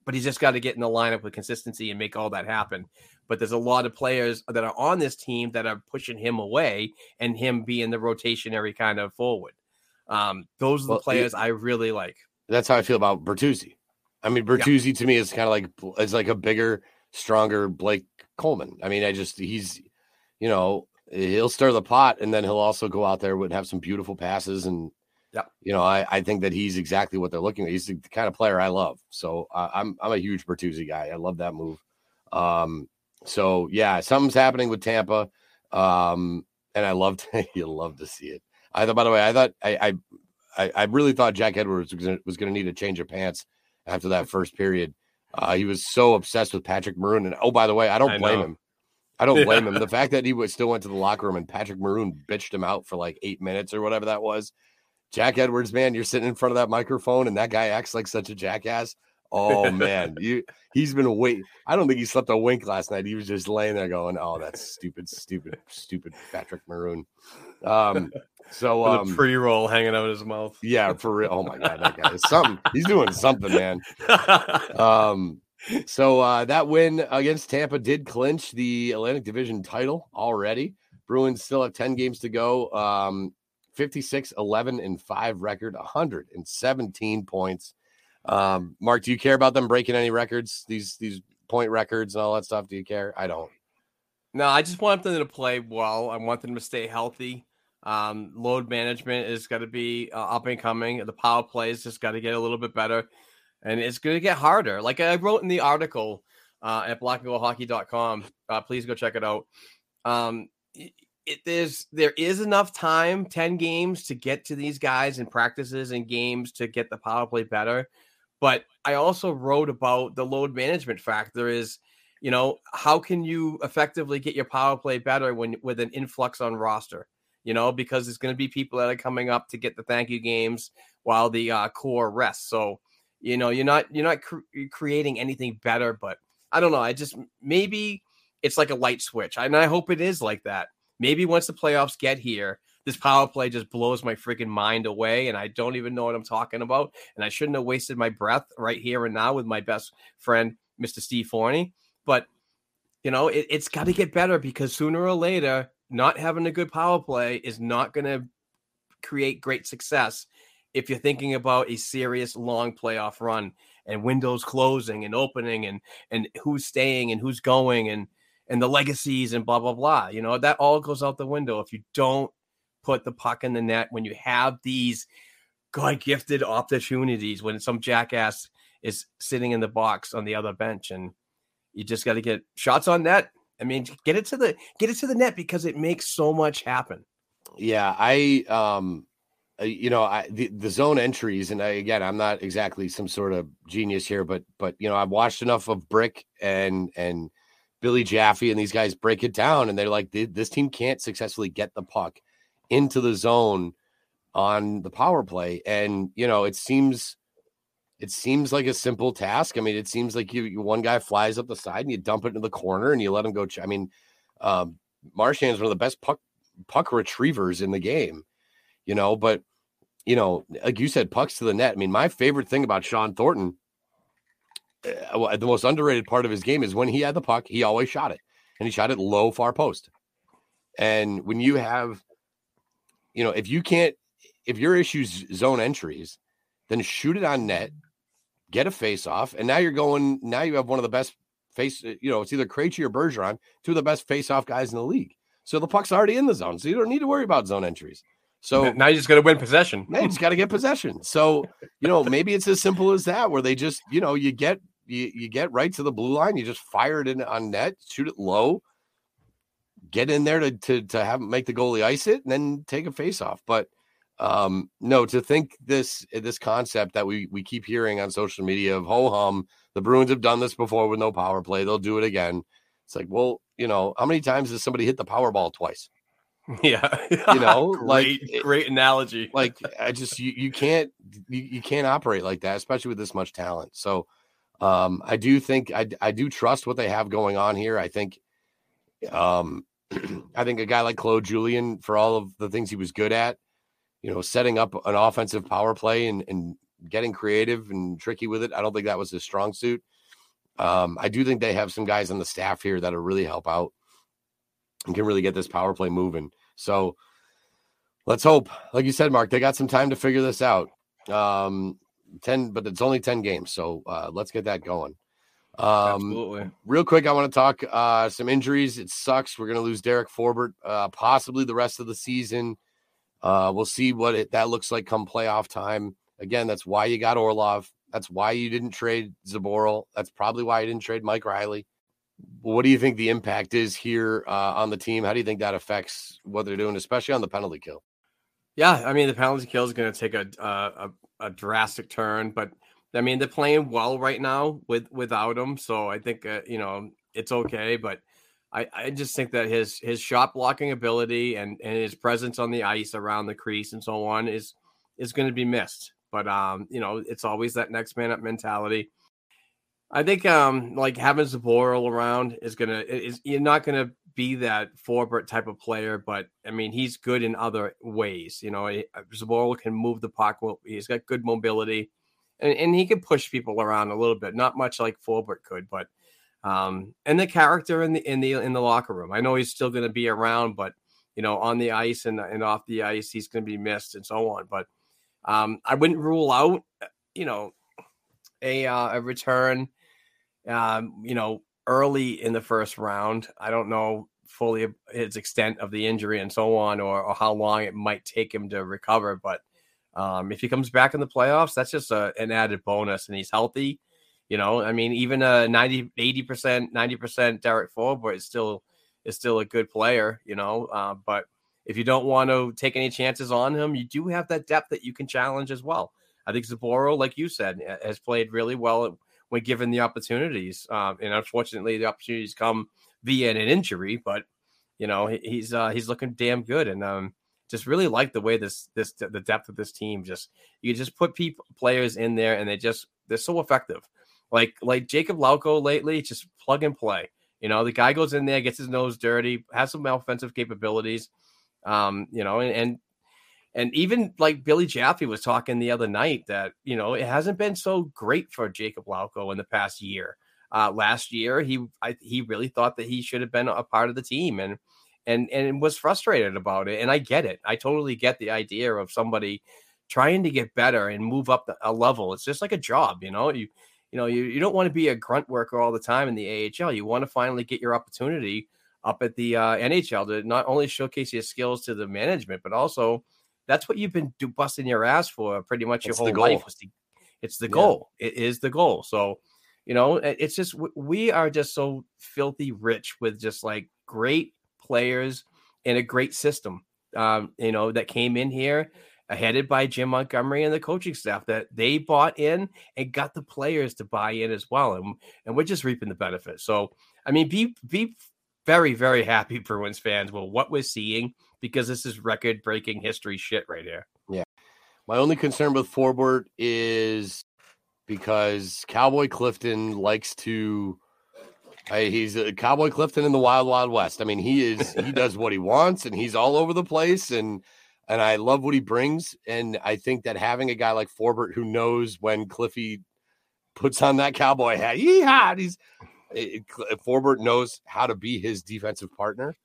but he's just got to get in the lineup with consistency and make all that happen. But there's a lot of players that are on this team that are pushing him away and him being the rotationary kind of forward. Um, those are the
Well,
players I really like.
That's how I feel about Bertuzzi. I mean, Bertuzzi to me is kind of like is like a bigger, stronger Blake Coleman. I mean, I just he's, you know, he'll stir the pot, and then he'll also go out there and have some beautiful passes, and
Yeah,
you know, I I think that he's exactly what they're looking at. He's the kind of player I love. So uh, I'm I'm a huge Bertuzzi guy. I love that move. Um, so yeah, something's happening with Tampa, um, and I loved (laughs) you love to see it. I thought, by the way, I thought I I I, I really thought Jack Edwards was gonna, was going to need a change of pants after that first period. Uh, he was so obsessed with Patrick Maroon, and oh, by the way, I don't blame him. I don't blame him. The fact that he was still went to the locker room and Patrick Maroon bitched him out for like eight minutes or whatever that was. Jack Edwards, man, you're sitting in front of that microphone and that guy acts like such a jackass. Oh man, (laughs) you he's been wait. I don't think he slept a wink last night. He was just laying there going, "Oh, that's stupid, stupid, stupid Patrick Maroon." Um, so
With
um,
a pre roll hanging out of his mouth.
yeah, for real. Oh my god, that guy is something. He's doing something, man. (laughs) Um, so uh, that win against Tampa did clinch the Atlantic Division title already. Bruins still have 10 games to go. Um, 56, 11, and 5 record, 117 points. Um, Mark, do you care about them breaking any records? These these point records and all that stuff? Do you care? I don't.
No, I just want them to play well. I want them to stay healthy. Um, load management is got to be uh, up and coming. The power plays just got to get a little bit better, and it's going to get harder. Like I wrote in the article uh, at blackandgoldhockey.com. Uh, please go check it out. Um, it, there's there is enough time, ten games, to get to these guys in practices and games to get the power play better. But I also wrote about the load management factor. Is you know how can you effectively get your power play better when with an influx on roster you know because there's going to be people that are coming up to get the thank you games while the uh, core rests. So you know you're not you're not cr- creating anything better but i don't know i just maybe it's like a light switch and i hope it is like that. Maybe once the playoffs get here this power play just blows my freaking mind away and i don't even know what i'm talking about and i shouldn't have wasted my breath right here and now with my best friend mr Steve Forni. But you know it, it's got to get better because sooner or later not having a good power play is not going to create great success if you're thinking about a serious long playoff run and windows closing and opening and and who's staying and who's going and and the legacies and blah blah blah you know that all goes out the window if you don't put the puck in the net when you have these god gifted opportunities when some jackass is sitting in the box on the other bench and you just got to get shots on net. I mean, get it to the get it to the net because it makes so much happen.
Yeah, I um uh, you know, I the, the zone entries and I, again, I'm not exactly some sort of genius here, but but you know, I've watched enough of Brick and and Billy Jaffe and these guys break it down and they're like this team can't successfully get the puck into the zone on the power play and you know, it seems it seems like a simple task. I mean, it seems like you, you one guy flies up the side and you dump it into the corner and you let him go. ch- I mean, um, Marchand's one of the best puck puck retrievers in the game, you know. But you know, like you said, pucks to the net. I mean, my favorite thing about Shawn Thornton, uh, the most underrated part of his game is when he had the puck, he always shot it, and he shot it low, far post. And when you have, you know, if you can't, if your issues zone entries, then shoot it on net, get a face off, and now you're going. Now you have one of the best face. Uh, you know, it's either Krejci or Bergeron, two of the best face off guys in the league. So the puck's already in the zone, so you don't need to worry about zone entries. So
now you just got to win possession.
now you just got to get possession. So you know, maybe it's as simple as that, where they just, you know, you get you you get right to the blue line, you just fire it in on net, shoot it low, get in there to to to have make the goalie ice it, and then take a face off. But um no, to think this this concept that we we keep hearing on social media of ho hum, the Bruins have done this before with no power play, they'll do it again. It's like, well, you know, how many times has somebody hit the power ball twice? (laughs)
Yeah,
You know, (laughs) like,
great,
it-
great analogy. (laughs)
Like, I just you, you can't you, you can't operate like that, especially with this much talent. So, um, I do think I I do trust what they have going on here. I think, um, (clears throat) I think a guy like Claude Julien, for all of the things he was good at, you know, setting up an offensive power play and and getting creative and tricky with it. I don't think that was his strong suit. Um, I do think they have some guys on the staff here that'll really help out and can really get this power play moving. So let's hope. Like you said, Mark, they got some time to figure this out. Um, 10, but it's only 10 games. So uh, let's get that going. Um,
Absolutely.
real quick, I want to talk uh, some injuries. It sucks. We're going to lose Derek Forbort, uh, possibly the rest of the season. Uh, we'll see what it, that looks like come playoff time. Again, that's why you got Orlov. That's why you didn't trade Zboril. That's probably why you didn't trade Mike Reilly. What do you think the impact is here uh, on the team? How do you think that affects what they're doing, especially on the penalty kill?
Yeah, I mean the penalty kill is going to take a, a a drastic turn, but I mean they're playing well right now with without him, so I think uh, you know it's okay. But I, I just think that his his shot blocking ability and and his presence on the ice around the crease and so on is is going to be missed. But um, you know it's always that next man up mentality. I think um like having Zboril around is gonna is you're not gonna be that Forbort type of player, but I mean he's good in other ways. You know, he- Zboril can move the puck. He's got good mobility, and, and he can push people around a little bit. Not much like Forbort could, but um and the character in the in the in the locker room. I know he's still gonna be around, but you know on the ice and and off the ice he's gonna be missed and so on. But um I wouldn't rule out you know a uh, a return um, you know, early in the first round. I don't know fully his extent of the injury and so on, or, or how long it might take him to recover. But um, if he comes back in the playoffs, that's just a, an added bonus, and he's healthy. You know, I mean, even a 90, 80%, 90% Derek Forbort is still is still a good player, you know. Uh, but if you don't want to take any chances on him, you do have that depth that you can challenge as well. I think Zboril, like you said, has played really well when given the opportunities. Um, and unfortunately, the opportunities come via an injury. But you know, he's uh, he's looking damn good, and um, just really like the way this this the depth of this team. Just you just put people players in there, and they just they're so effective. Like like Jakub Lauko lately, just plug and play. You know, the guy goes in there, gets his nose dirty, has some offensive capabilities. Um, you know, and, and and even like Billy Jaffe was talking the other night that, you know, it hasn't been so great for Jakub Lauko in the past year. Uh, last year, he I, he really thought that he should have been a part of the team and and and was frustrated about it. And I get it. I totally get the idea of somebody trying to get better and move up a level. It's just like a job, you know. You you know you, you don't want to be a grunt worker all the time in the AHL. You want to finally get your opportunity up at the uh, NHL to not only showcase your skills to the management, but also that's what you've been do, busting your ass for pretty much your
It's the
whole life. To, it's the
Yeah.
goal. It is the goal. So, you know, it's just we are just so filthy rich with just like great players and a great system. Um, you know, that came in here Uh, headed by Jim Montgomery and the coaching staff that they bought in and got the players to buy in as well. And and we're just reaping the benefits. So, I mean, be be very very happy Bruins fans with what we're seeing because this is record breaking history shit right here. Yeah.
My only concern with Forbort is because Cowboy Clifton likes to. I, he's a Cowboy Clifton in the Wild Wild West. I mean, he is he does what he wants, and he's all over the place, and and I love what he brings. And I think that having a guy like Forbort who knows when Cliffy puts on that cowboy hat, yeah, he's eh, eh, it, it- Forbort knows how to be his defensive partner.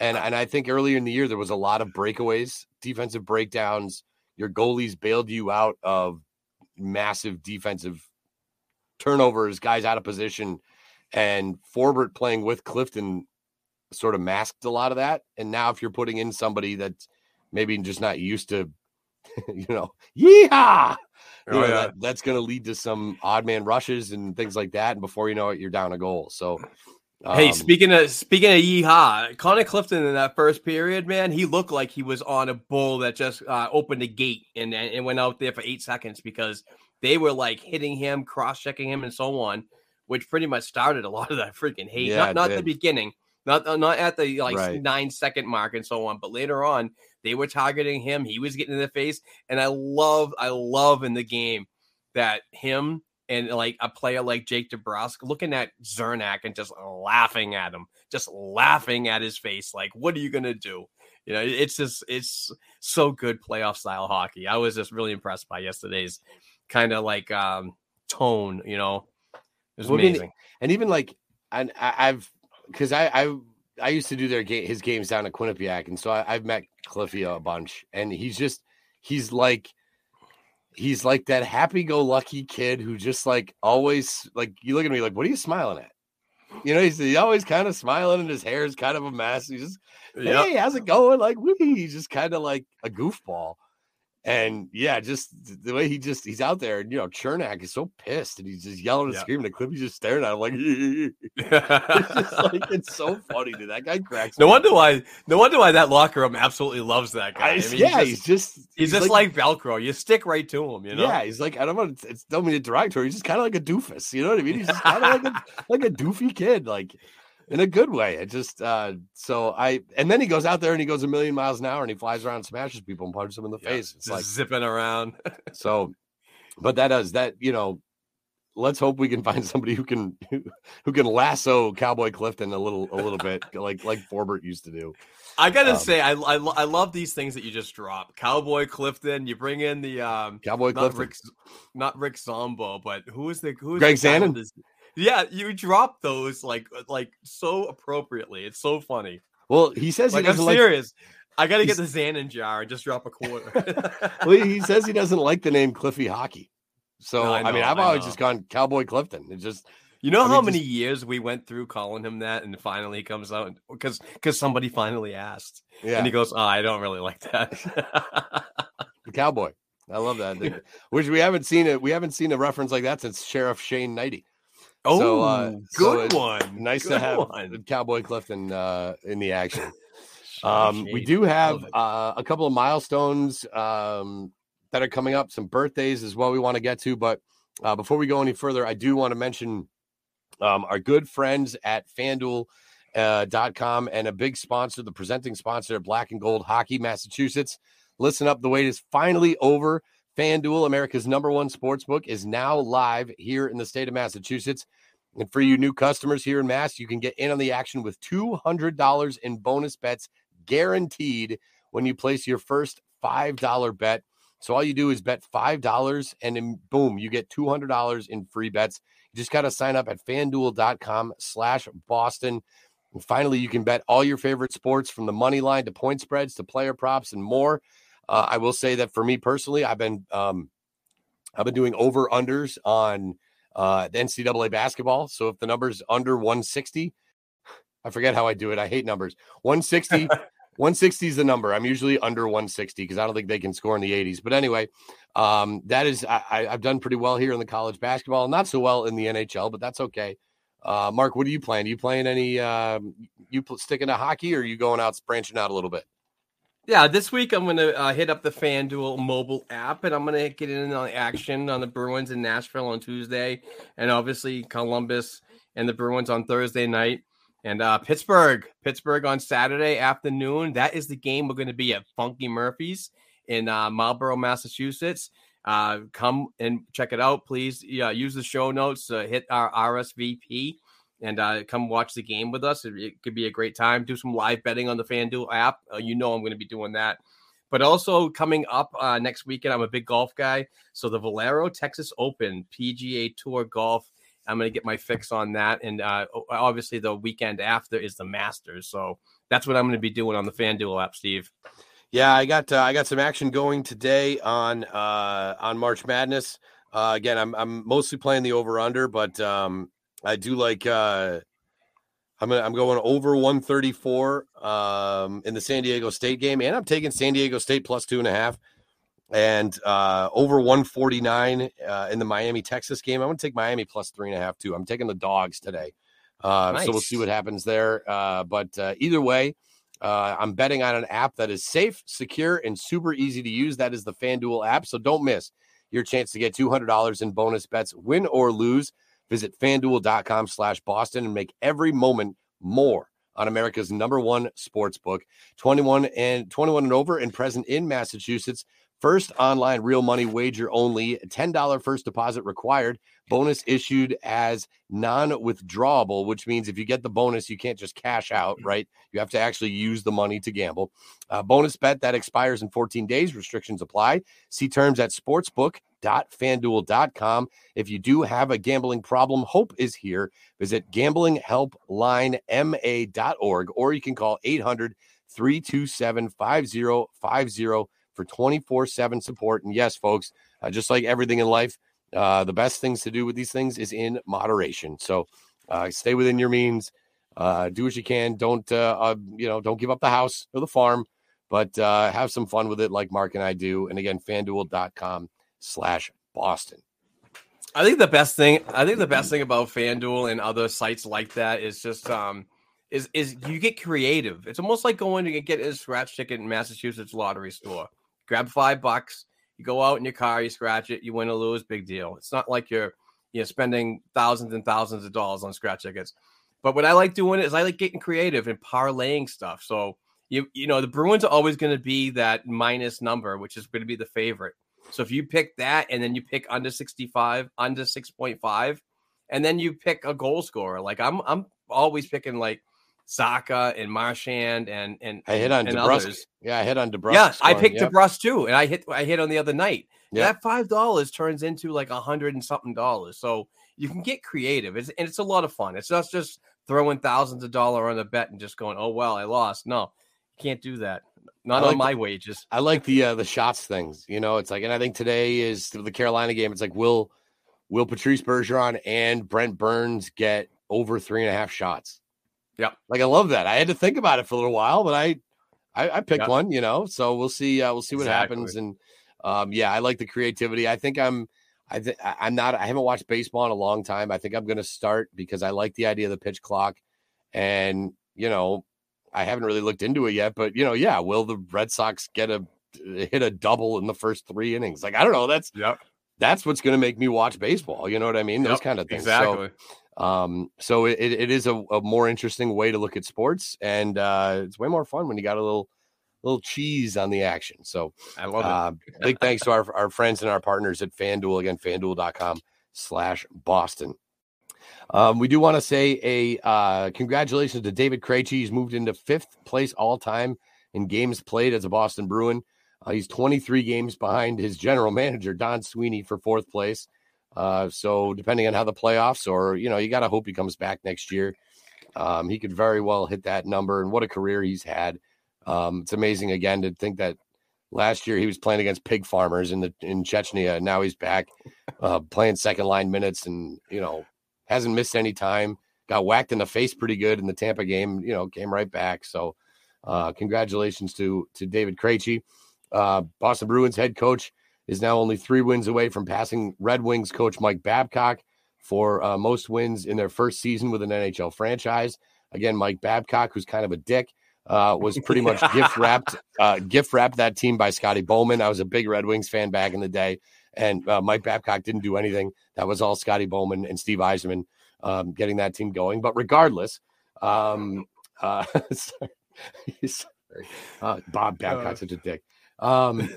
And and I think earlier in the year there was a lot of breakaways, defensive breakdowns. Your goalies bailed you out of massive defensive turnovers, guys out of position, and Forbort playing with Clifton sort of masked a lot of that. And now if you're putting in somebody that's maybe just not used to, (laughs) you know, yeehaw, you
Oh, yeah.
that, that's going to lead to some odd man rushes and things like that. And before you know it, you're down a goal. So,
hey,
um,
speaking of speaking of yeehaw, Connor Clifton in that first period, man, he looked like he was on a bull that just uh, opened a gate and and went out there for eight seconds because they were like hitting him, cross checking him, and so on. which pretty much started a lot of that freaking hate.
Yeah,
not not the beginning, not uh, not at the like
Right.
nine second mark and so on, but later on they were targeting him. He was getting in the face, and I love I love in the game that him and like a player like Jake DeBrusk looking at Cernak and just laughing at him, just laughing at his face, like, what are you gonna do? You know, it's just it's so good playoff style hockey. I was just really impressed by yesterday's kind of like um tone, you know. It was
Well, I mean,
amazing.
and even like and I, I've because I, I I used to do their game his games down at Quinnipiac, and so I, I've met Cliffy a bunch, and he's just he's like he's like that happy-go-lucky kid who just like always like you look at me like what are you smiling at? You know he's, he's always kind of smiling and his hair is kind of a mess he's just
Yep.
hey how's it going? Like wee he's just kind of like a goofball and yeah just the way he just he's out there and you know Cernak is so pissed and he's just yelling and
Yeah.
screaming and Cliffy's just staring at him like (laughs) (laughs) it's just like it's so funny dude that guy cracks
no
me
wonder why no wonder why that locker room absolutely loves that guy.
I-
I mean,
yeah
he's
he's
just,
just
he's just like, Velcro. You stick right to him, you know.
yeah he's like I don't want to it's don't mean to derogatory he's just kind of like a doofus you know what I mean he's just kind of like a (laughs) like a doofy kid like in a good way it just uh so I and then he goes out there and he goes a million miles an hour and he flies around and smashes people and punches them in the
Yeah,
face it's like
zipping around. (laughs)
So, but that does that, you know, let's hope we can find somebody who can who can lasso Cowboy Clifton a little a little bit (laughs) like like Forbort used to do.
I gotta
Um,
say, I, I I love these things that you just drop. Cowboy Clifton. You bring in the um,
Cowboy
not
Clifton.
Rick, not Rick Zombo, but who is the who is
Greg
the guy with
Zanon?
this- Yeah, you drop those like uh, like so appropriately. It's so funny.
Well, he says
Like
he
I'm
doesn't like
serious. I gotta get the Zanon jar and just drop a quarter. (laughs)
well, he says he doesn't like the name Cliffy Hockey. So
No, I
I, mean, I've
I
always
know.
just gone Cowboy Clifton. It just
You know
I mean,
how
just-
many years we went through calling him that, and finally he comes out because because somebody finally asked,
yeah,
and he goes, "Oh, I don't really like that." (laughs)
the Cowboy. I love that. Which we haven't seen it. We haven't seen a reference like that since Sheriff Shane Hnidy.
Oh,
So, uh,
good
it's
one.
Nice
Good
to have
one.
Cowboy Clifton uh, in the action. (laughs) Um, we do have uh, a couple of milestones um, that are coming up, some birthdays as well we want to get to. But uh, before we go any further, I do want to mention um, our good friends at FanDuel. Uh, dot com and a big sponsor, the presenting sponsor of Black and Gold Hockey, Massachusetts. Listen up, the wait is finally over. FanDuel, America's number one sports book, is now live here in the state of Massachusetts. And for you new customers here in Mass, you can get in on the action with $200 in bonus bets guaranteed when you place your first $5 bet. So all you do is bet $5 and then boom, you get $200 in free bets. You just got to sign up at fanduel.com slash Boston. And finally, you can bet all your favorite sports from the money line to point spreads to player props and more. Uh, I will say that for me personally, I've been um, I've been doing over unders on uh, the NCAA basketball. So if the number's under 160, I forget how I do it. I hate numbers. 160, (laughs) 160 is the number. I'm usually under 160 because I don't think they can score in the 80s. But anyway, um, that is I, I've done pretty well here in the college basketball. Not so well in the NHL, but that's okay. Uh, Mark, what are you playing? Are you playing any? Um, you pl- sticking to hockey, or are you going out branching out a little bit?
Yeah, this week I'm gonna uh, hit up the FanDuel mobile app, and I'm gonna get in on the action on the Bruins in Nashville on Tuesday, and obviously Columbus and the Bruins on Thursday night, and uh, Pittsburgh, Pittsburgh on Saturday afternoon. That is the game we're gonna be at Funky Murphy's in uh, Marlborough, Massachusetts. Uh, come and check it out, please. Yeah, use the show notes. Hit our RSVP and uh, come watch the game with us. It, it could be a great time. Do some live betting on the FanDuel app. Uh, you know I'm going to be doing that. But also coming up uh, next weekend, I'm a big golf guy. So the Valero Texas Open PGA Tour Golf, I'm going to get my fix on that. And uh, obviously the weekend after is the Masters. So that's what I'm going to be doing on the FanDuel app, Steve.
Yeah, I got uh, I got some action going today on uh, on March Madness. Again, I'm I'm mostly playing the over under, but um, I do like uh, I'm gonna, I'm going over 134 um, in the San Diego State game, and I'm taking San Diego State plus two and a half, and uh, over 149 uh, in the Miami Texas game. I'm gonna take Miami plus three and a half too. I'm taking the dogs today, uh, so we'll see what happens there. Uh, but uh, either way. Uh, I'm betting on an app that is safe, secure, and super easy to use. That is the FanDuel app. So don't miss your chance to get $200 in bonus bets, win or lose. Visit fanduel.com slash Boston and make every moment more on America's number one sports book. 21 and 21 and over and present in Massachusetts. First online real money wager only. $10 first deposit required. Bonus issued as non withdrawable, which means if you get the bonus, you can't just cash out, right? You have to actually use the money to gamble. Uh, bonus bet that expires in 14 days. Restrictions apply. See terms at sportsbook.fanduel.com. If you do have a gambling problem, Hope is here. Visit gamblinghelplinema.org or you can call 800 327 5050 for 24 7 support. And yes, folks, uh, just like everything in life, uh, the best things to do with these things is in moderation. So uh, stay within your means. Uh, do what you can. Don't uh, uh, you know? Don't give up the house or the farm, but have some fun with it, like Mark and I do. And again, FanDuel.com/slash Boston.
I think the best thing I think the best thing about FanDuel and other sites like that is just um is is you get creative. It's almost like going to get a scratch ticket in Massachusetts lottery store. Grab five bucks, you go out in your car, you scratch it, you win or lose, big deal. It's not like you're you know spending thousands and thousands of dollars on scratch tickets. But what I like doing is I like getting creative and parlaying stuff. So you you know the Bruins are always going to be that minus number, which is going to be the favorite. So if you pick that and then you pick under 65, under 6.5, and then you pick a goal scorer, like I'm I'm always picking like Zacha and Marchand and and
I hit on
and
DeBrusk.
others.
Yeah, I hit on DeBrusk.
Yeah, I picked
yeah.
DeBrusk too, and I hit I hit on the other night.
Yeah.
That five dollars turns into like a hundred and something dollars. So you can get creative. It's and it's a lot of fun. It's not just throwing thousands of dollars on the bet and just going, oh well, I lost. No, you can't do that. Not
like
on my wages.
I like the uh, the shots things. You know, it's like, and I think today is the Carolina game. It's like, will will Patrice Bergeron and Brent Burns get over three and a half shots?
Yeah.
like I love that. I had to think about it for a little while, but I I, I picked
Yeah.
one. You know, so we'll see. Uh, we'll see what
Exactly.
happens. And um, yeah, I like the creativity. I think I'm. I think I'm not. I haven't watched baseball in a long time. I think I'm going to start because I like the idea of the pitch clock, and you know, I haven't really looked into it yet, but you know, yeah, will the Red Sox get a hit a double in the first three innings? Like I don't know. That's
Yep.
that's what's going to make me watch baseball. You know what I mean? Those
Yep,
kind of things.
Exactly.
So, um, so it, it is a, a more interesting way to look at sports, and uh, it's way more fun when you got a little little cheese on the action. So
I love it.
uh, big thanks to our, our friends and our partners at FanDuel. Again, fanduel.com slash Boston. Um, we do want to say a uh, congratulations to David Krejci. He's moved into fifth place all time in games played as a Boston Bruin. Uh, he's 23 games behind his general manager, Don Sweeney, for fourth place. Uh, so depending on how the playoffs, or you know, you got to hope he comes back next year. Um, he could very well hit that number, and what a career he's had. Um, it's amazing again to think that last year he was playing against pig farmers in the in Chechnya. and Now he's back uh, playing second line minutes, and you know hasn't missed any time. Got whacked in the face pretty good in the Tampa game. You know, came right back. So, uh, congratulations to to David Krejci. Uh, Boston Bruins head coach is now only three wins away from passing Red Wings coach Mike Babcock for uh, most wins in their first season with an NHL franchise. Again, Mike Babcock, who's kind of a dick, uh, was (laughs) pretty much gift wrapped, uh, gift wrapped that team by Scotty Bowman. I was a big Red Wings fan back in the day, and uh, Mike Babcock didn't do anything. That was all Scotty Bowman and Steve Yzerman um, getting that team going. But regardless, um, uh, (laughs) sorry. (laughs) Sorry. Uh, Bob Babcock's such a dick. Um,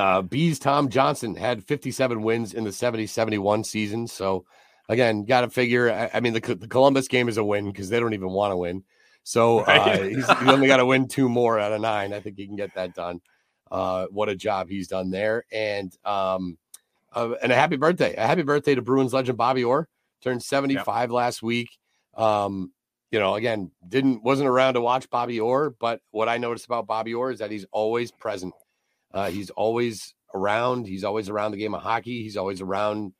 uh, B's Tom Johnson had 57 wins in the 70 71 season. So, again, got to figure. I, I mean, the, the Columbus game is a win because they don't even want to win. So, (laughs) uh,
Right.
he's, he's only got to win two more out of nine. I think he can get that done. Uh, what a job he's done there. And, um, uh, and a happy birthday. A happy birthday to Bruins legend Bobby Orr. Turned 75 last week. Um, you know, again, didn't wasn't around to watch Bobby Orr, but what I noticed about Bobby Orr is that he's always present. Uh, he's always around. He's always around the game of hockey. He's always around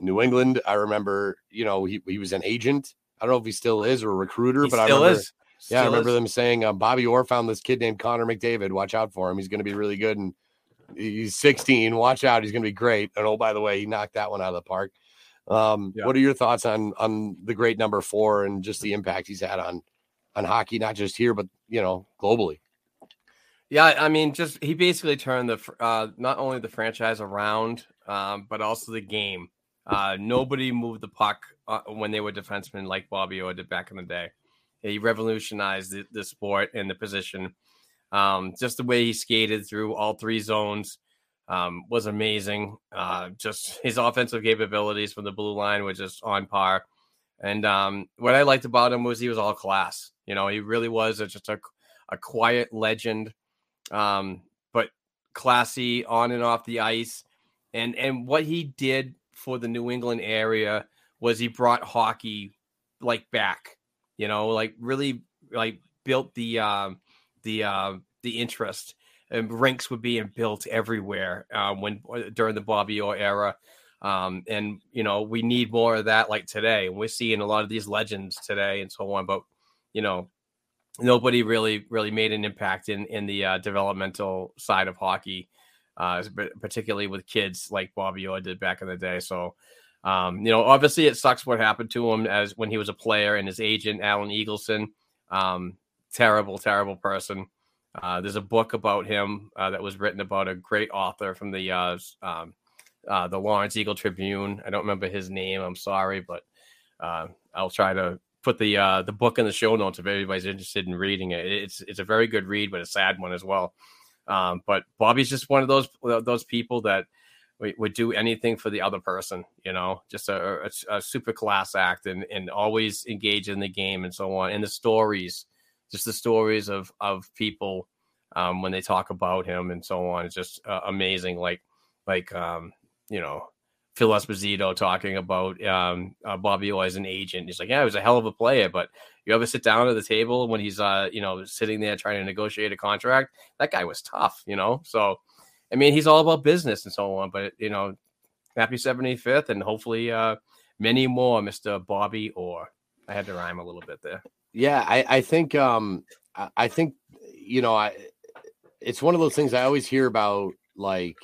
New England. I remember, you know, he, he was an agent. I don't know if he still is or a recruiter,
He
but I remember,
is.
yeah, I remember
is.
them saying uh, Bobby Orr found this kid named Connor McDavid. Watch out for him. He's going to be really good. And he's 16. Watch out. He's going to be great. And oh, by the way, he knocked that one out of the park. Um,
Yeah.
What are your thoughts on on the great number four and just the impact he's had on on hockey, not just here, but you know, globally?
Yeah, I mean, just he basically turned the uh, not only the franchise around, um, but also the game. Uh, nobody moved the puck uh, when they were defensemen like Bobby Orr did back in the day. He revolutionized the, the sport and the position. Um, just the way he skated through all three zones um, was amazing. Uh, just his offensive capabilities from the blue line were just on par. And um, what I liked about him was he was all class. You know, he really was a, just a, a quiet legend, um, but classy on and off the ice. And and what he did for the New England area was he brought hockey like back. You know, like really like built the um, the uh, the interest. And rinks were being built everywhere uh, when uh, during the Bobby Orr era. Um, and you know, we need more of that like today. And we're seeing a lot of these legends today and so on. But you know, nobody really really made an impact in in the uh, developmental side of hockey, uh, particularly with kids like Bobby Orr did back in the day. So. Um, you know, obviously, it sucks what happened to him as when he was a player and his agent, Alan Eagleson. Um, terrible, terrible person. Uh, there's a book about him uh, that was written about a great author from the uh, um, uh, the Lawrence Eagle Tribune. I don't remember his name. I'm sorry, but I'll try to put the uh, the book in the show notes if anybody's interested in reading it. It's it's a very good read, but a sad one as well. Um, but Bobby's just one of those those people that would do anything for the other person. You know, just a, a, a super class act and and always engage in the game and so on. And the stories just the stories of of people um, when they talk about him and so on. It's just uh, amazing. Like like um, you know Phil Esposito talking about um, uh, Bobby Orr as an agent. He's like, yeah, he was a hell of a player, but you ever sit down at the table when he's uh, you know sitting there trying to negotiate a contract? That guy was tough, you know. So I mean, he's all about business and so on. But you know, happy 75th, and hopefully uh, many more, Mister Bobby Orr. I had to rhyme a little bit there.
Yeah, I, I think um I think you know I it's one of those things I always hear about like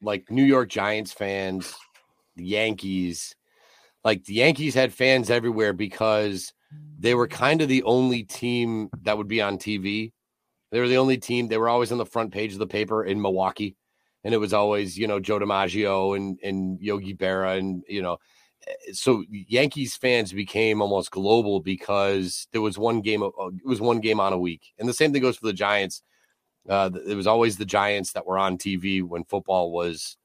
like New York Giants fans, the Yankees. Like the Yankees had fans everywhere because they were kind of the only team that would be on TV. They were the only team. They were always on the front page of the paper in Milwaukee, and it was always you know Joe DiMaggio and and Yogi Berra and you know so Yankees fans became almost global because there was one game uh, it was one game on a week, and the same thing goes for the Giants. Uh, it was always the Giants that were on TV when football was,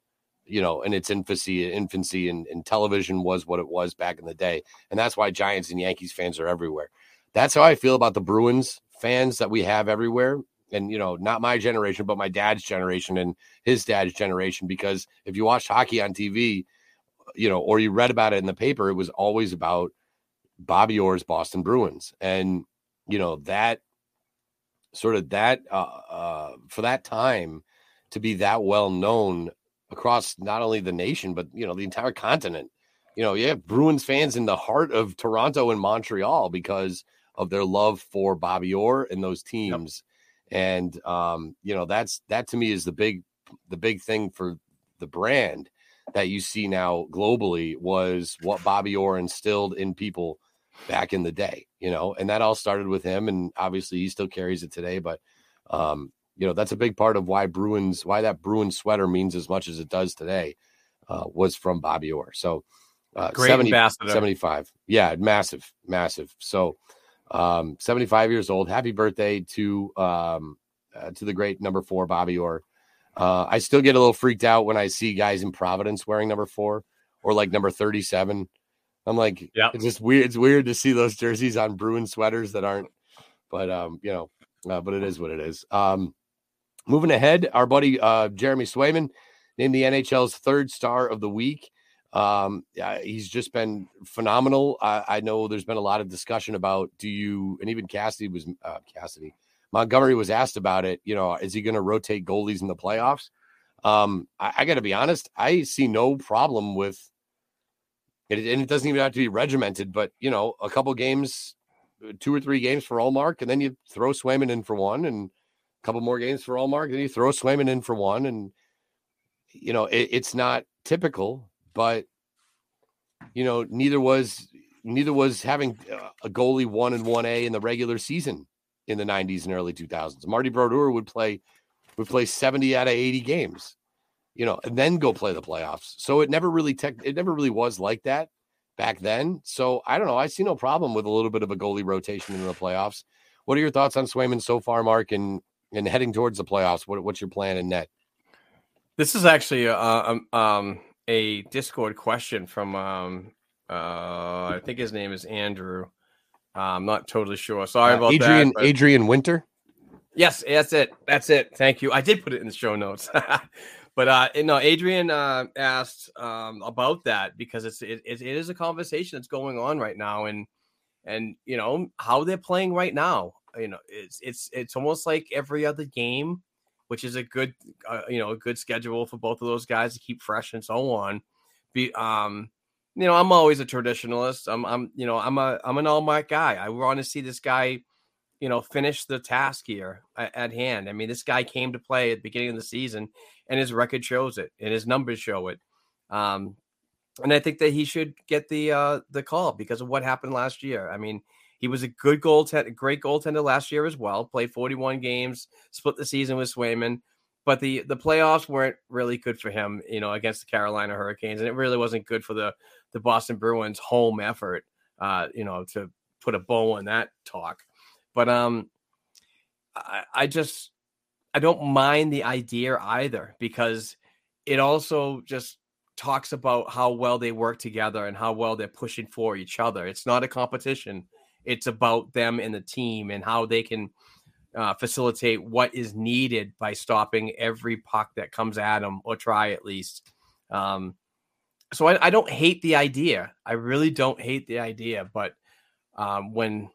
you know, in its infancy, infancy, and, and television was what it was back in the day, and that's why Giants and Yankees fans are everywhere. That's how I feel about the Bruins fans that we have everywhere. And you know, not my generation, but my dad's generation and his dad's generation. Because if you watched hockey on TV, you know, or you read about it in the paper, it was always about Bobby Orr's Boston Bruins. And, you know, that sort of that, uh, uh, for that time to be that well known across not only the nation, but, you know, the entire continent. You know, you have Bruins fans in the heart of Toronto and Montreal because of their love for Bobby Orr and those teams. Yep. And, um, you know, that's, that to me is the big, the big thing for the brand that you see now globally was what Bobby Orr instilled in people back in the day, you know, and that all started with him. And obviously he still carries it today. But, um, you know, that's a big part of why Bruins, why that Bruins sweater means as much as it does today, uh, was from Bobby Orr. So, uh,
Great 70, ambassador.
75. Yeah, massive, massive. So, um, 75 years old. Happy birthday to, um, uh, to the great number four, Bobby Orr. Uh, I still get a little freaked out when I see guys in Providence wearing number four or like number 37. I'm like, yeah, it's just weird. It's weird to see those jerseys on Bruin sweaters that aren't, but um, you know, uh, but it is what it is. Um, moving ahead, our buddy uh, Jeremy Swayman named the NHL's third star of the week. Um, yeah, he's just been phenomenal. I, I, know there's been a lot of discussion about do you, and even Cassidy was uh, Cassidy Montgomery was asked about it. You know, is he going to rotate goalies in the playoffs? Um, I, I got to be honest. I see no problem with it, and it doesn't even have to be regimented. But you know, a couple games, uh, two or three games for Ullmark, and then you throw Swayman in for one, and a couple more games for Ullmark, and you throw Swayman in for one, and you know, it, it's not typical, but you know, neither was neither was having uh, a goalie one and one A in the regular season in the 90s and early 2000s. Marty Brodeur would play would play 70 out of 80 games. You know, and then go play the playoffs. So it never really tech, it never really was like that back then. So I don't know. I see no problem with a little bit of a goalie rotation in the playoffs. What are your thoughts on Swayman so far, Mark, and and heading towards the playoffs? What, what's your plan in net?
This is actually a, um, um, a Discord question from um, uh, I think his name is Andrew. Uh, I'm not totally sure. Sorry
Uh,
about
Adrian
that. but-
Adrian Winter.
Yes, that's it. That's it. Thank you. I did put it in the show notes. (laughs) but uh no, Adrian uh asked um about that because it's it, it, is a conversation that's going on right now and and you know how they're playing right now. You know, it's it's it's almost like every other game, which is a good uh, you know, a good schedule for both of those guys to keep fresh and so on. Be um you know, I'm always a traditionalist. I'm I'm you know, I'm a I'm an Ullmark guy. I want to see this guy you know, finish the task here at, hand. I mean, this guy came to play at the beginning of the season, and his record shows it, and his numbers show it. Um, and I think that he should get the uh, the call because of what happened last year. I mean, he was a good goaltender, great goaltender last year as well. Played 41 games, split the season with Swayman, but the the playoffs weren't really good for him. You know, against the Carolina Hurricanes, and it really wasn't good for the the Boston Bruins home effort. Uh, you know, to put a bow on that talk. But um, I, I just I don't mind the idea either because it also just talks about how well they work together and how well they're pushing for each other. It's not a competition. It's about them and the team and how they can uh, facilitate what is needed by stopping every puck that comes at them or try at least. Um, so I, I don't hate the idea. I really don't hate the idea, but um, when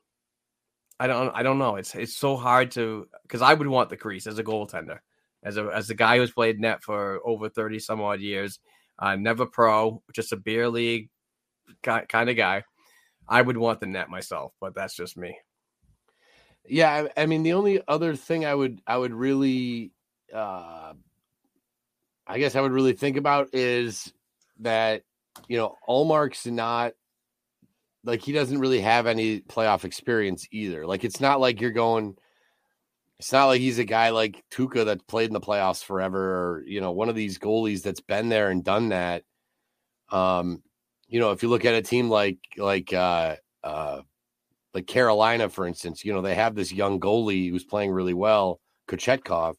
I don't I don't know. It's it's so hard to because I would want the crease as a goaltender, as a as a guy who's played net for over thirty some odd years, uh, never pro, just a beer league kind of guy. I would want the net myself, but that's just me.
Yeah, I, I mean the only other thing I would I would really uh I guess I would really think about is that you know Ullmark's not like he doesn't really have any playoff experience either. Like it's not like you're going it's not like he's a guy like Tuukka that played in the playoffs forever or you know one of these goalies that's been there and done that. Um you know if you look at a team like like uh uh like Carolina, for instance, you know, they have this young goalie who's playing really well, Kochetkov,